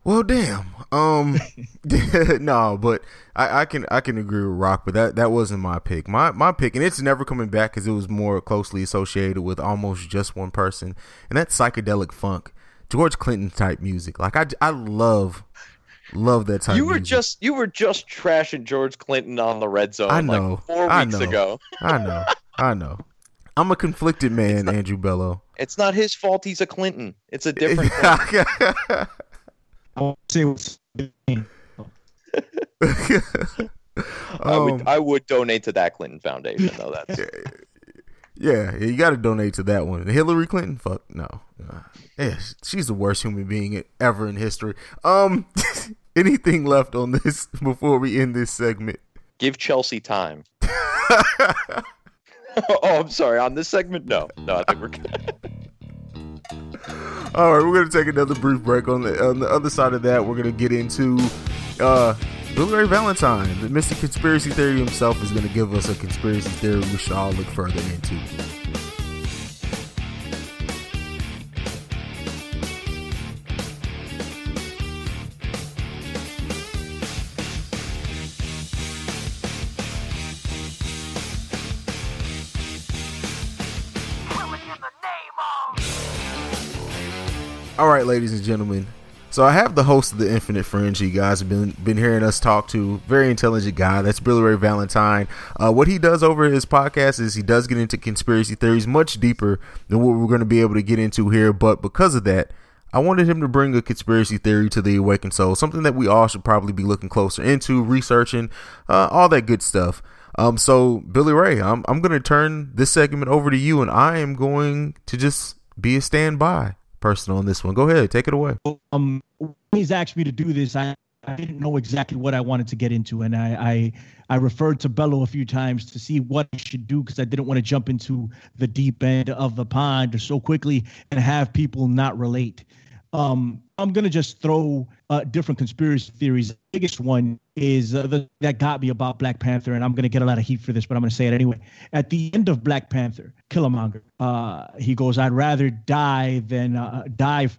Well, damn. Um, no, but I, I can I can agree with Rock, but that that wasn't my pick. My my pick, and it's never coming back because it was more closely associated with almost just one person, and that's psychedelic funk, George Clinton type music. Like I I love love that type. You were music. just you were just trashing George Clinton on the red zone I know. like four I weeks know. ago. I know. I know. I'm a conflicted man, Andrew Bello. It's not his fault he's a Clinton. It's a different thing. I won't say what's I would Um, I would donate to that Clinton Foundation though. That's Yeah, you got to donate to that one. Hillary Clinton, fuck no. Uh, yeah, she's the worst human being ever in history. Um, anything left on this before we end this segment? give Chelsea time. oh, I'm sorry. On this segment, no, no. I think we're good. All right, we're gonna take another brief break. On the on the other side of that, we're gonna get into uh, Billy Ray Valentine, the Mr. Conspiracy Theory himself, is gonna give us a conspiracy theory we should all look further into. All right, ladies and gentlemen. So I have the host of the Infinite Fringe. You guys have been been hearing us talk to very intelligent guy. That's Billy Ray Valentine. Uh, what he does over his podcast is he does get into conspiracy theories much deeper than what we're going to be able to get into here. But because of that, I wanted him to bring a conspiracy theory to the Awakened Soul, something that we all should probably be looking closer into, researching, uh, all that good stuff. Um, so Billy Ray, I'm I'm going to turn this segment over to you, and I am going to just be a standby person on this one. Go ahead, take it away. um he's asked me to do this i I didn't know exactly what I wanted to get into, and I I, I referred to Bello a few times to see what I should do because I didn't want to jump into the deep end of the pond so quickly and have people not relate. Um, I'm gonna just throw uh, different conspiracy theories. The biggest one is uh, the, that got me about Black Panther, and I'm gonna get a lot of heat for this, but I'm gonna say it anyway. At the end of Black Panther, Killmonger, uh, he goes, "I'd rather die than uh, die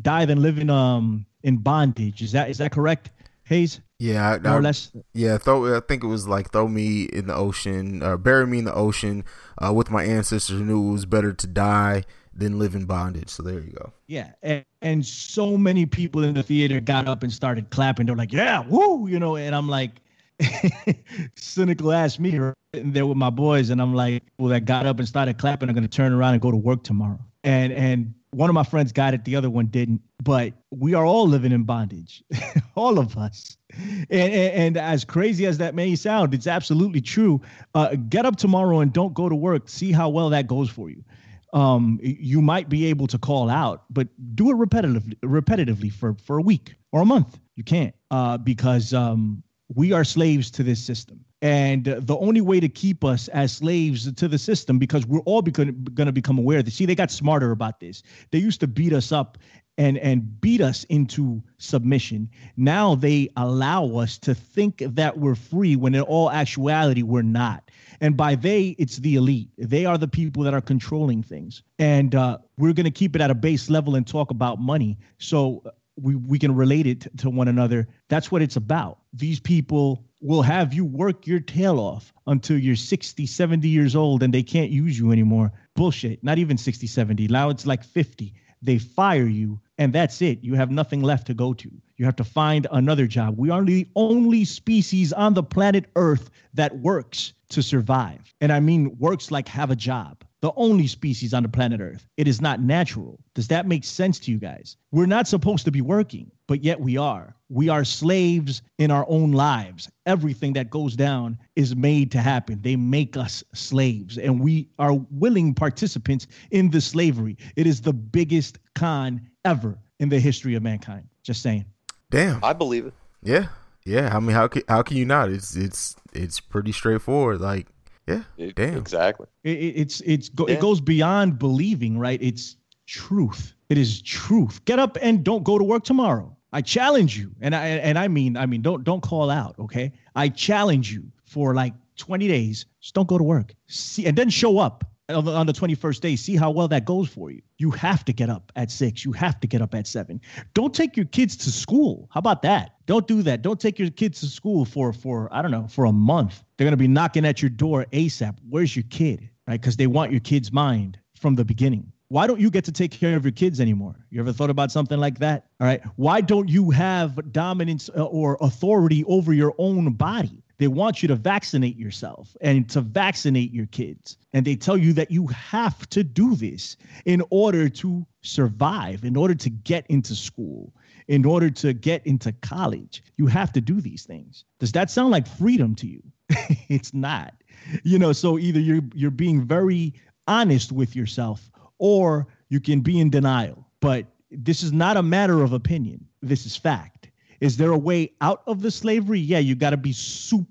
die than live in um in bondage." Is that is that correct, Haize? Yeah, I, More I- or less. yeah. Throw. I think it was like throw me in the ocean, or bury me in the ocean uh, with my ancestors knew it was better to die than live in bondage. So there you go. Yeah, and, and so many people in the theater got up and started clapping. They're like, "Yeah, woo!" You know, and I'm like, cynical ass me right there with my boys, and I'm like, "Well, that got up and started clapping going to turn around and go to work tomorrow." And and one of my friends got it, the other one didn't. But we are all living in bondage, all of us. And, and and as crazy as that may sound, it's absolutely true. Uh, get up tomorrow and don't go to work. See how well that goes for you um, you might be able to call out, but do it repetitively, repetitively for, for a week or a month. You can't uh, because um, we are slaves to this system. And uh, the only way to keep us as slaves to the system, because we're all going to become aware of this. See, they got smarter about this. They used to beat us up and and beat us into submission. Now they allow us to think that we're free when in all actuality we're not. And by they, it's the elite. They are the people that are controlling things. And uh, we're going to keep it at a base level and talk about money. So we, we can relate it to one another. That's what it's about. These people will have you work your tail off until you're 60, 70 years old and they can't use you anymore. Bullshit. Not even 60, 70. Now it's like 50. They fire you and that's it. You have nothing left to go to. You have to find another job. We are the only species on the planet Earth that works to survive. And I mean, works like have a job. The only species on the planet Earth. It is not natural. Does that make sense to you guys? We're not supposed to be working, but yet we are. We are slaves in our own lives. Everything that goes down is made to happen. They make us slaves, and we are willing participants in the slavery. It is the biggest con ever in the history of mankind. Just saying. Damn. I believe it. Yeah, yeah. I mean, how can how can you not? It's it's it's pretty straightforward. Like Yeah. It- Damn. Exactly. It, it- it's it's go, Yeah. it goes beyond believing, right? It's truth. It is truth. Get up and don't go to work tomorrow. I challenge you, and I and I mean I mean don't don't call out, okay? I challenge you for like 20 days. Just don't go to work. See, and then show up on the, 21st day. See how well that goes for you. You have to get up at six. You have to get up at seven. Don't take your kids to school. How about that? Don't do that. Don't take your kids to school for for I don't know for a month. They're gonna be knocking at your door asap. Where's your kid? Right? Because they want your kid's mind from the beginning. Why don't you get to take care of your kids anymore? You ever thought about something like that? All right. Why don't you have dominance uh, or authority over your own body? They want you to vaccinate yourself and to vaccinate your kids. And they tell you that you have to do this in order to survive, in order to get into school, in order to get into college. You have to do these things. Does that sound like freedom to you? it's not. You know, so either you're you're being very honest with yourself or you can be in denial. But this is not a matter of opinion. This is fact. Is there a way out of the slavery? Yeah, you got to be super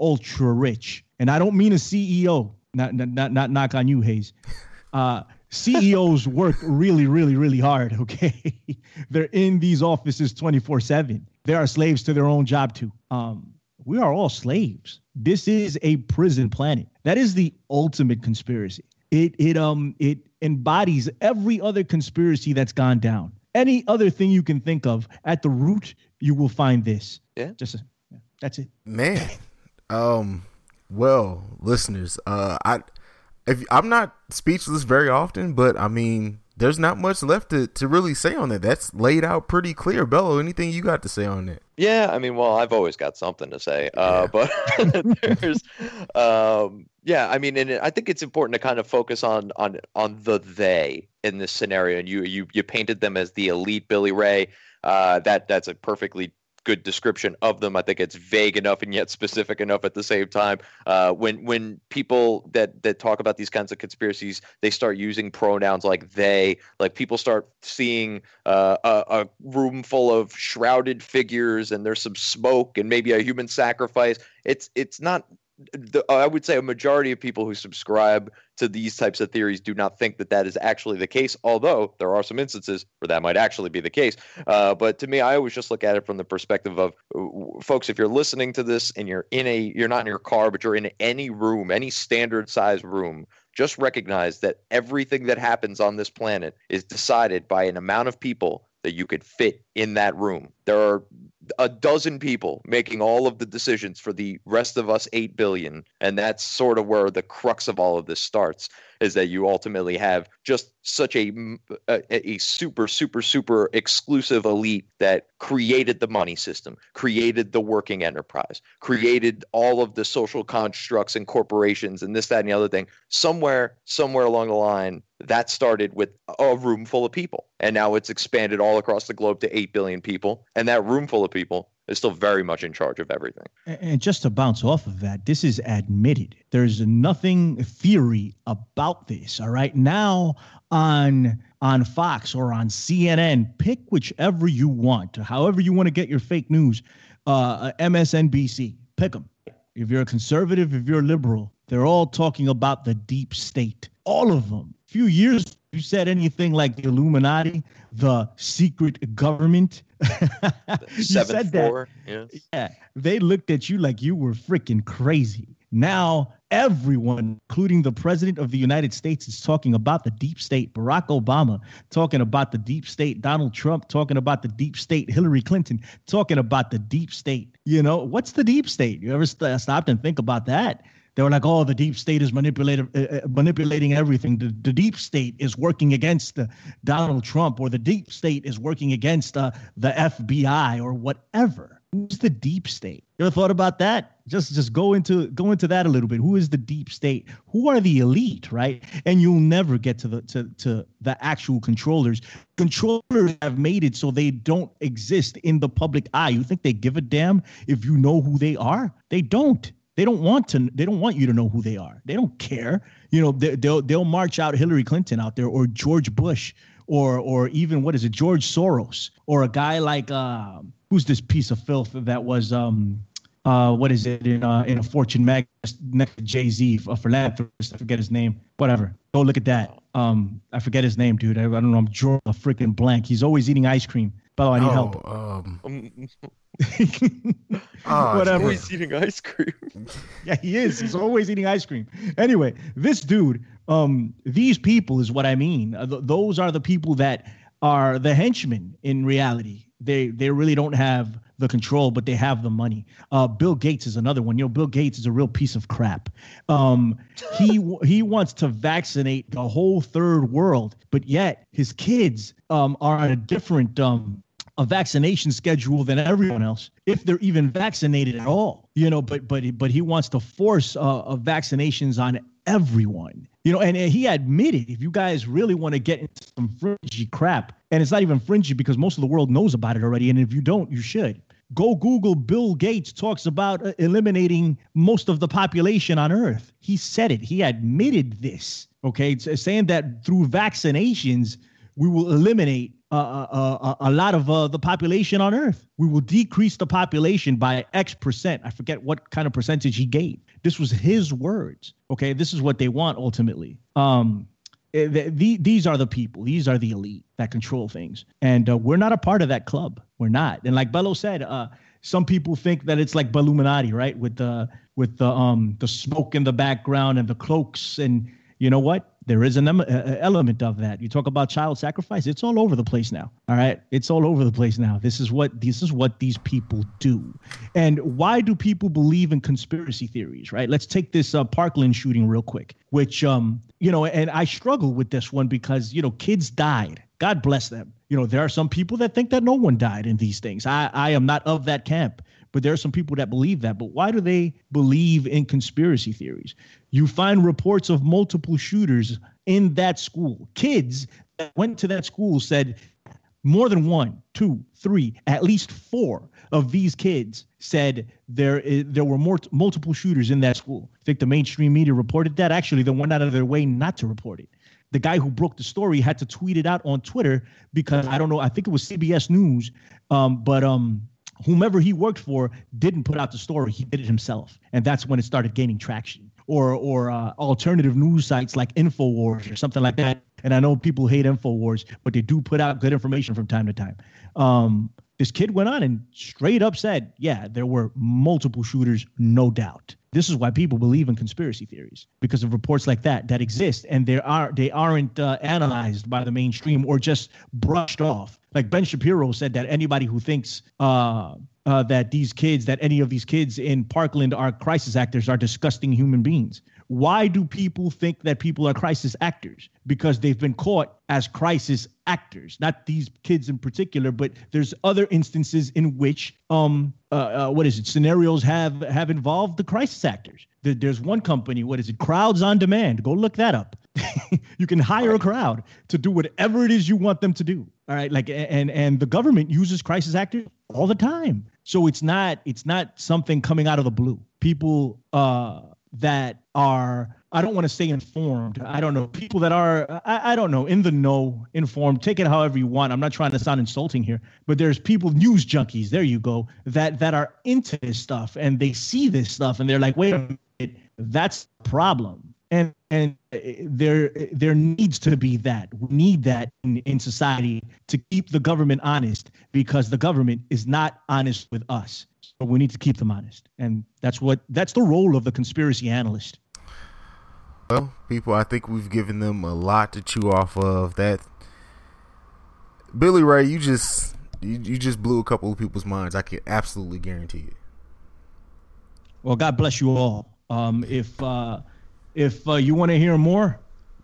ultra rich. And I don't mean a CEO. Not not not, not knock on you, Haize. Uh, CEOs work really, really, really hard. Okay, they're in these offices twenty four seven. They are slaves to their own job too. Um, we are all slaves. This is a prison planet. That is the ultimate conspiracy. It it um it embodies every other conspiracy that's gone down. Any other thing you can think of at the root, you will find this. Yeah. Just a, yeah, that's it. Man, um, well, listeners, uh, I if I'm not speechless very often, but I mean, there's not much left to, to really say on that. That's laid out pretty clear. Bello, anything you got to say on that? Yeah, I mean, well, I've always got something to say, uh, but there's, um, yeah, I mean, and I think it's important to kind of focus on on on the they in this scenario, and you you you painted them as the elite Billy Ray. Uh, that that's a perfectly good description of them. I think it's vague enough and yet specific enough at the same time. Uh, when when people that that talk about these kinds of conspiracies, they start using pronouns like they, like people start seeing uh, a, a room full of shrouded figures and there's some smoke and maybe a human sacrifice. It's it's not. The, I would say a majority of people who subscribe to these types of theories do not think that that is actually the case. Although there are some instances where that might actually be the case. Uh, but to me, I always just look at it from the perspective of folks. If you're listening to this and you're in a, you're not in your car, but you're in any room, any standard size room, just recognize that everything that happens on this planet is decided by an amount of people that you could fit in that room. There are a dozen people making all of the decisions for the rest of us 8 billion. And that's sort of where the crux of all of this starts is that you ultimately have just such a a, a super super super exclusive elite that created the money system created the working enterprise created all of the social constructs and corporations and this that and the other thing. Somewhere somewhere along the line that started with a room full of people and now it's expanded all across the globe to 8 billion people and that room full of people is still very much in charge of everything And- just to bounce off of that, this is admitted. There's nothing theory about this. All right. Now on on Fox or on CNN, pick whichever you want, however you want to get your fake news. Uh, MSNBC, pick them. If you're a conservative, if you're a liberal, they're all talking about the deep state. All of them. Few years, you said anything like the Illuminati, the secret government. you said that yeah yeah, they looked at you like you were freaking crazy. Now, everyone, including the president of the United States, is talking about the deep state. Barack Obama talking about the deep state. Donald Trump talking about the deep state. Hillary Clinton talking about the deep state. You know, what's the deep state? You ever st- stopped and think about that? They were like, "Oh, the deep state is manipulating uh, uh, manipulating everything. The, the deep state is working against uh, Donald Trump, or the deep state is working against uh, the FBI, or whatever." Who's the deep state? You ever thought about that? Just just go into go into that a little bit. Who is the deep state? Who are the elite, right? And you'll never get to the to, to the actual controllers. Controllers have made it so they don't exist in the public eye. You think they give a damn if you know who they are? They don't. They don't want to. They don't want you to know who they are. They don't care. You know, they, they'll they'll march out Hillary Clinton out there or George Bush or or even what is it, George Soros or a guy like um, who's this piece of filth that was um uh, what is it in uh, in a Fortune mag next to Jay Z, a philanthropist. I forget his name. Whatever. Go look at that. Um, I forget his name, dude. I, I don't know. I'm drawing a freaking blank. He's always eating ice cream. Bello, I need help. Oh, um, Um, ah, Whatever. always eating ice cream. Yeah, he is. He's always eating ice cream. Anyway, this dude, um, these people is what I mean. Uh, those are the people that are the henchmen in reality. They they really don't have the control, but they have the money. Uh, Bill Gates is another one. You know, Bill Gates is a real piece of crap. Um, he he wants to vaccinate the whole third world, but yet his kids um, are on a different um, a vaccination schedule than everyone else, if they're even vaccinated at all. You know, but but but he wants to force uh, uh, vaccinations on everyone. You know, and, and he admitted if you guys really want to get into some fringy crap, and it's not even fringy because most of the world knows about it already, and if you don't, you should. Go Google Bill Gates talks about uh, eliminating most of the population on Earth. He said it. He admitted this. Okay, It's saying that through vaccinations we will eliminate uh, uh, uh, a lot of uh, the population on Earth. We will decrease the population by X percent. I forget what kind of percentage he gave. This was his words. Okay, this is what they want ultimately. Um, eh, th- the, these are the people. These are the elite that control things, and uh, we're not a part of that club. We're not. And like Bello said, uh, some people think that it's like Illuminati, right? With the with the um the smoke in the background and the cloaks, and you know what? There is an em- element of that. You talk about child sacrifice; it's all over the place now. All right, it's all over the place now. This is what this is what these people do. And why do people believe in conspiracy theories? Right? Let's take this uh, Parkland shooting real quick, which um you know, and I struggle with this one because you know kids died. God bless them. You know, there are some people that think that no one died in these things. I I am not of that camp but there are some people that believe that. But why do they believe in conspiracy theories? You find reports of multiple shooters in that school. Kids that went to that school said more than one, two, three, at least four of these kids said there is, there were more multiple shooters in that school. I think the mainstream media reported that. Actually, they went out of their way not to report it the guy who broke the story had to tweet it out on Twitter because I don't know. I think it was CBS News, um, but um, whomever he worked for didn't put out the story. He did it himself, and that's when it started gaining traction. Or or uh, alternative news sites like Infowars or something like that. And I know people hate Infowars, but they do put out good information from time to time. Um, this kid went on and straight up said, "Yeah, there were multiple shooters, no doubt." This is why people believe in conspiracy theories because of reports like that that exist, and they are they aren't uh, analyzed by the mainstream or just brushed off. Like Ben Shapiro said that anybody who thinks uh, uh, that these kids, that any of these kids in Parkland are crisis actors, are disgusting human beings. Why do people think that people are crisis actors? Because they've been caught as crisis actors, not these kids in particular, but there's other instances in which, um, uh, uh, what is it? Scenarios have have involved the crisis actors. There, there's one company, what is it? Crowds on Demand. Go look that up. you can hire a crowd to do whatever it is you want them to do. All right, like and and the government uses crisis actors all the time. So it's not it's not something coming out of the blue. People uh that are I don't want to say informed. I don't know. People that are I, I don't know, in the know, informed. Take it however you want. I'm not trying to sound insulting here, but there's people, news junkies, there you go, that that are into this stuff and they see this stuff and they're like, wait a minute, that's the problem. And and uh, there there needs to be that. We need that in, in society to keep the government honest because the government is not honest with us. So we need to keep them honest. And that's what that's the role of the conspiracy analyst. Well, people, I think we've given them a lot to chew off of. That Billy Ray, you just you, you just blew a couple of people's minds. I can absolutely guarantee it. Well, God bless you all. Um, if uh, if uh, you want to hear more,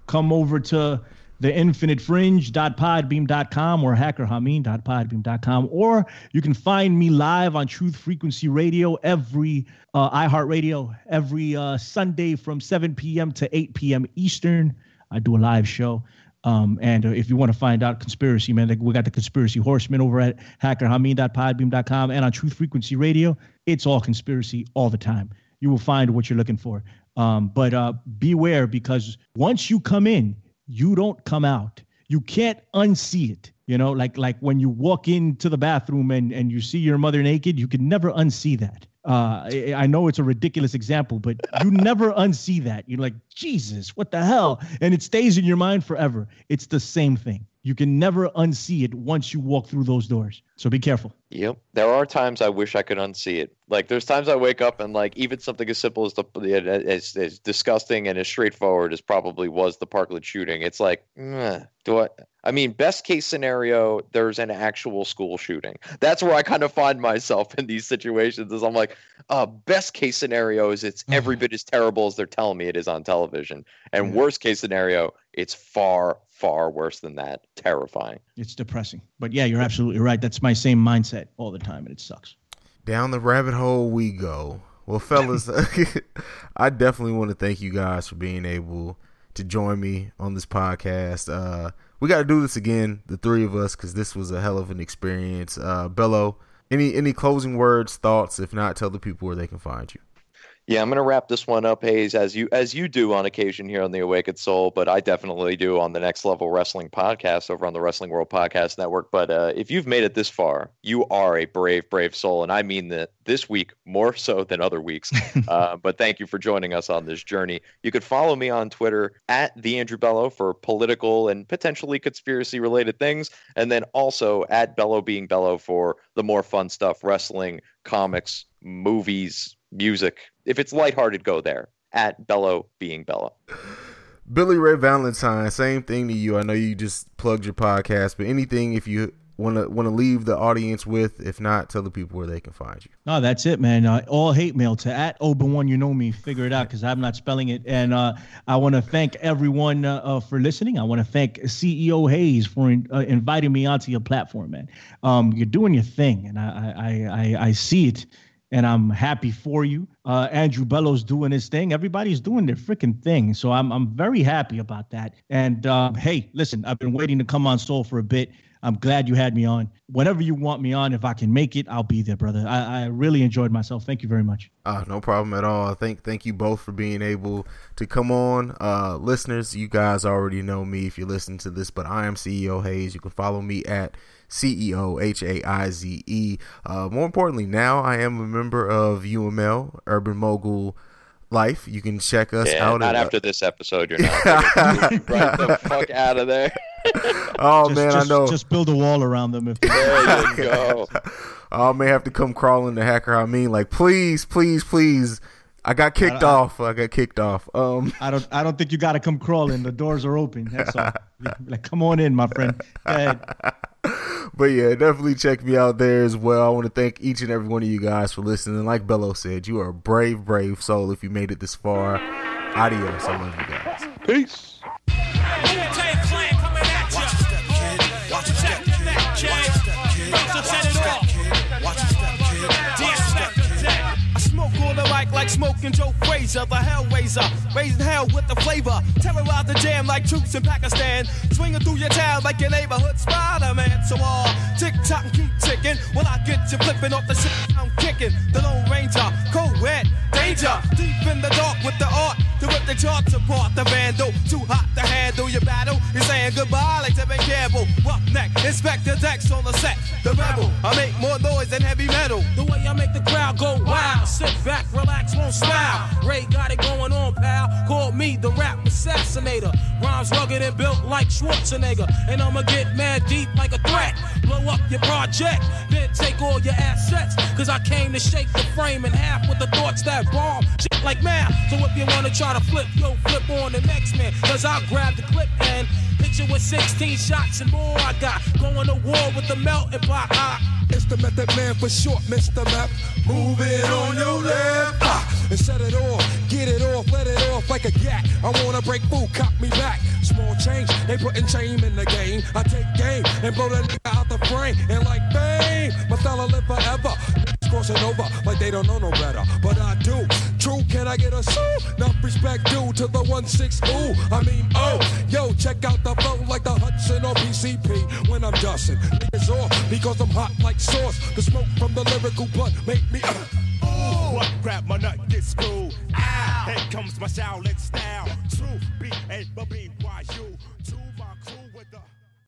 come over to the infinitefringe.podbean.com or hackerhameen.podbean.com or you can find me live on truth frequency radio every uh, iheartradio every uh, sunday from 7 p.m to 8 p.m eastern. I do a live show. Um, and uh, if you want to find out conspiracy man we got the conspiracy horseman over at hackerhameen.podbean.com and on truth frequency radio it's all conspiracy all the time. You will find what you're looking for um, but uh, beware because once you come in you don't come out. you can't unsee it. You know, like like when you walk into the bathroom and and you see your mother naked, you can never unsee that. Uh, I, I know it's a ridiculous example, but you never unsee that. You're like, Jesus, what the hell? And it stays in your mind forever. It's the same thing. You can never unsee it once you walk through those doors. So be careful. Yep. There are times I wish I could unsee it. Like there's times I wake up and like even something as simple as the as, as disgusting and as straightforward as probably was the Parkland shooting. It's like, do I? I mean, best case scenario, there's an actual school shooting. That's where I kind of find myself in these situations. Is I'm like, uh, best case scenario is it's every bit as terrible as they're telling me it is on television, and worst case scenario, it's far far worse than that. Terrifying. It's depressing. But yeah, you're absolutely right. That's my same mindset all the time, and it sucks. Down the rabbit hole we go. Well, fellas, I definitely want to thank you guys for being able to join me on this podcast. Uh, we got to do this again, the three of us, because this was a hell of an experience. Uh, Bello, any any closing words, thoughts? If not, tell the people where they can find you. Yeah, I'm going to wrap this one up, Haize, as you as you do on occasion here on the Awakened Soul, but I definitely do on the Next Level Wrestling podcast over on the Wrestling World Podcast Network. But uh, if you've made it this far, you are a brave, brave soul, and I mean that this week more so than other weeks. uh, but thank you for joining us on this journey. You could follow me on Twitter at the Andrew Bello for political and potentially conspiracy related things, and then also at Bello being Bello for the more fun stuff, wrestling, comics, movies, music. If it's lighthearted, go there at Bello being Bello. Billy Ray Valentine, same thing to you. I know you just plugged your podcast, but anything if you want to want to leave the audience with, if not, tell the people where they can find you. No, that's it, man. Uh, all hate mail to at Open One. You know me. Figure it out because I'm not spelling it. And uh, I want to thank everyone uh, uh, for listening. I want to thank CEO Haize for in, uh, inviting me onto your platform, man. Um, you're doing your thing, and I I I, I see it and I'm happy for you. Uh, Andrew Bello's doing his thing. Everybody's doing their freaking thing. So I'm I'm very happy about that. And uh, hey, listen, I've been waiting to come on Soul for a bit. I'm glad you had me on. Whenever you want me on, if I can make it, I'll be there, brother. I, I really enjoyed myself. Thank you very much. Uh, no problem at all. Thank thank you both for being able to come on. Uh, listeners, you guys already know me if you listen to this, but I am CEO Haize. You can follow me at CEO H A I Z E. Uh, more importantly, now I am a member of UML Urban Mogul Life. You can check us yeah, out. Not at, after this episode, you're not. right the fuck out of there. oh just, man, just, I know. Just build a wall around them. If there you go. I may have to come crawling to hacker. I mean, like, please, please, please. I got kicked I, off. I got kicked off. Um, I don't. I don't think you got to come crawling. The doors are open. That's all. like, come on in, my friend. but yeah, definitely check me out there as well. I want to thank each and every one of you guys for listening. Like Bello said, you are a brave, brave soul if you made it this far. Adios. I love you guys. Peace. Like smoking Joe Frazier, the Hellraiser, raising hell with the flavor, terrorize the jam like troops in Pakistan, swinging through your town like your neighborhood Spider-Man. So all uh, tick tock and keep ticking, when I get you flipping off the shit I'm kicking. The Lone Ranger, co-ed, danger, deep in the dark with the art to rip the charts apart. The vandal, too hot to handle your battle. You're saying goodbye like Tevin Campbell. Roughneck, Inspectah Deck's on the set. The rebel, I make more noise than heavy metal. The way I make the crowd go wild, sit back, relax, won't smile. Ray got it going on, pal. Call me the rap assassinator. Rhymes rugged and built like Schwarzenegger. And I'ma get mad deep like a threat. Blow up your project, then take all your assets. Cause I came to shake the frame in half with the thoughts that bomb. Shit like math. So if you wanna try to flip, yo, flip on the next man. Cause I'll grab the clip and hit you with 16 shots and more. I got going to war with the melting pot. It's the method man for short, Mr. Meth. Move it on your left. Ah, and set it off, get it off, let it off like a gat. I wanna break food, cop me back. Small change, they putting shame in the game. I take game and blow that nigga out the frame. And like fame, my fella live forever. Crossing over like they don't know no better. But I do. True, can I get a sue? Enough respect due to the 1-6 ooh. I mean, oh, yo, check out the flow like the Hudson or PCP when I'm dusting. Niggas off because I'm hot like sauce. The smoke from the lyrical blood make me. Uh, what grab my nut, get screwed. Ah, here comes my Shaolin style. True, B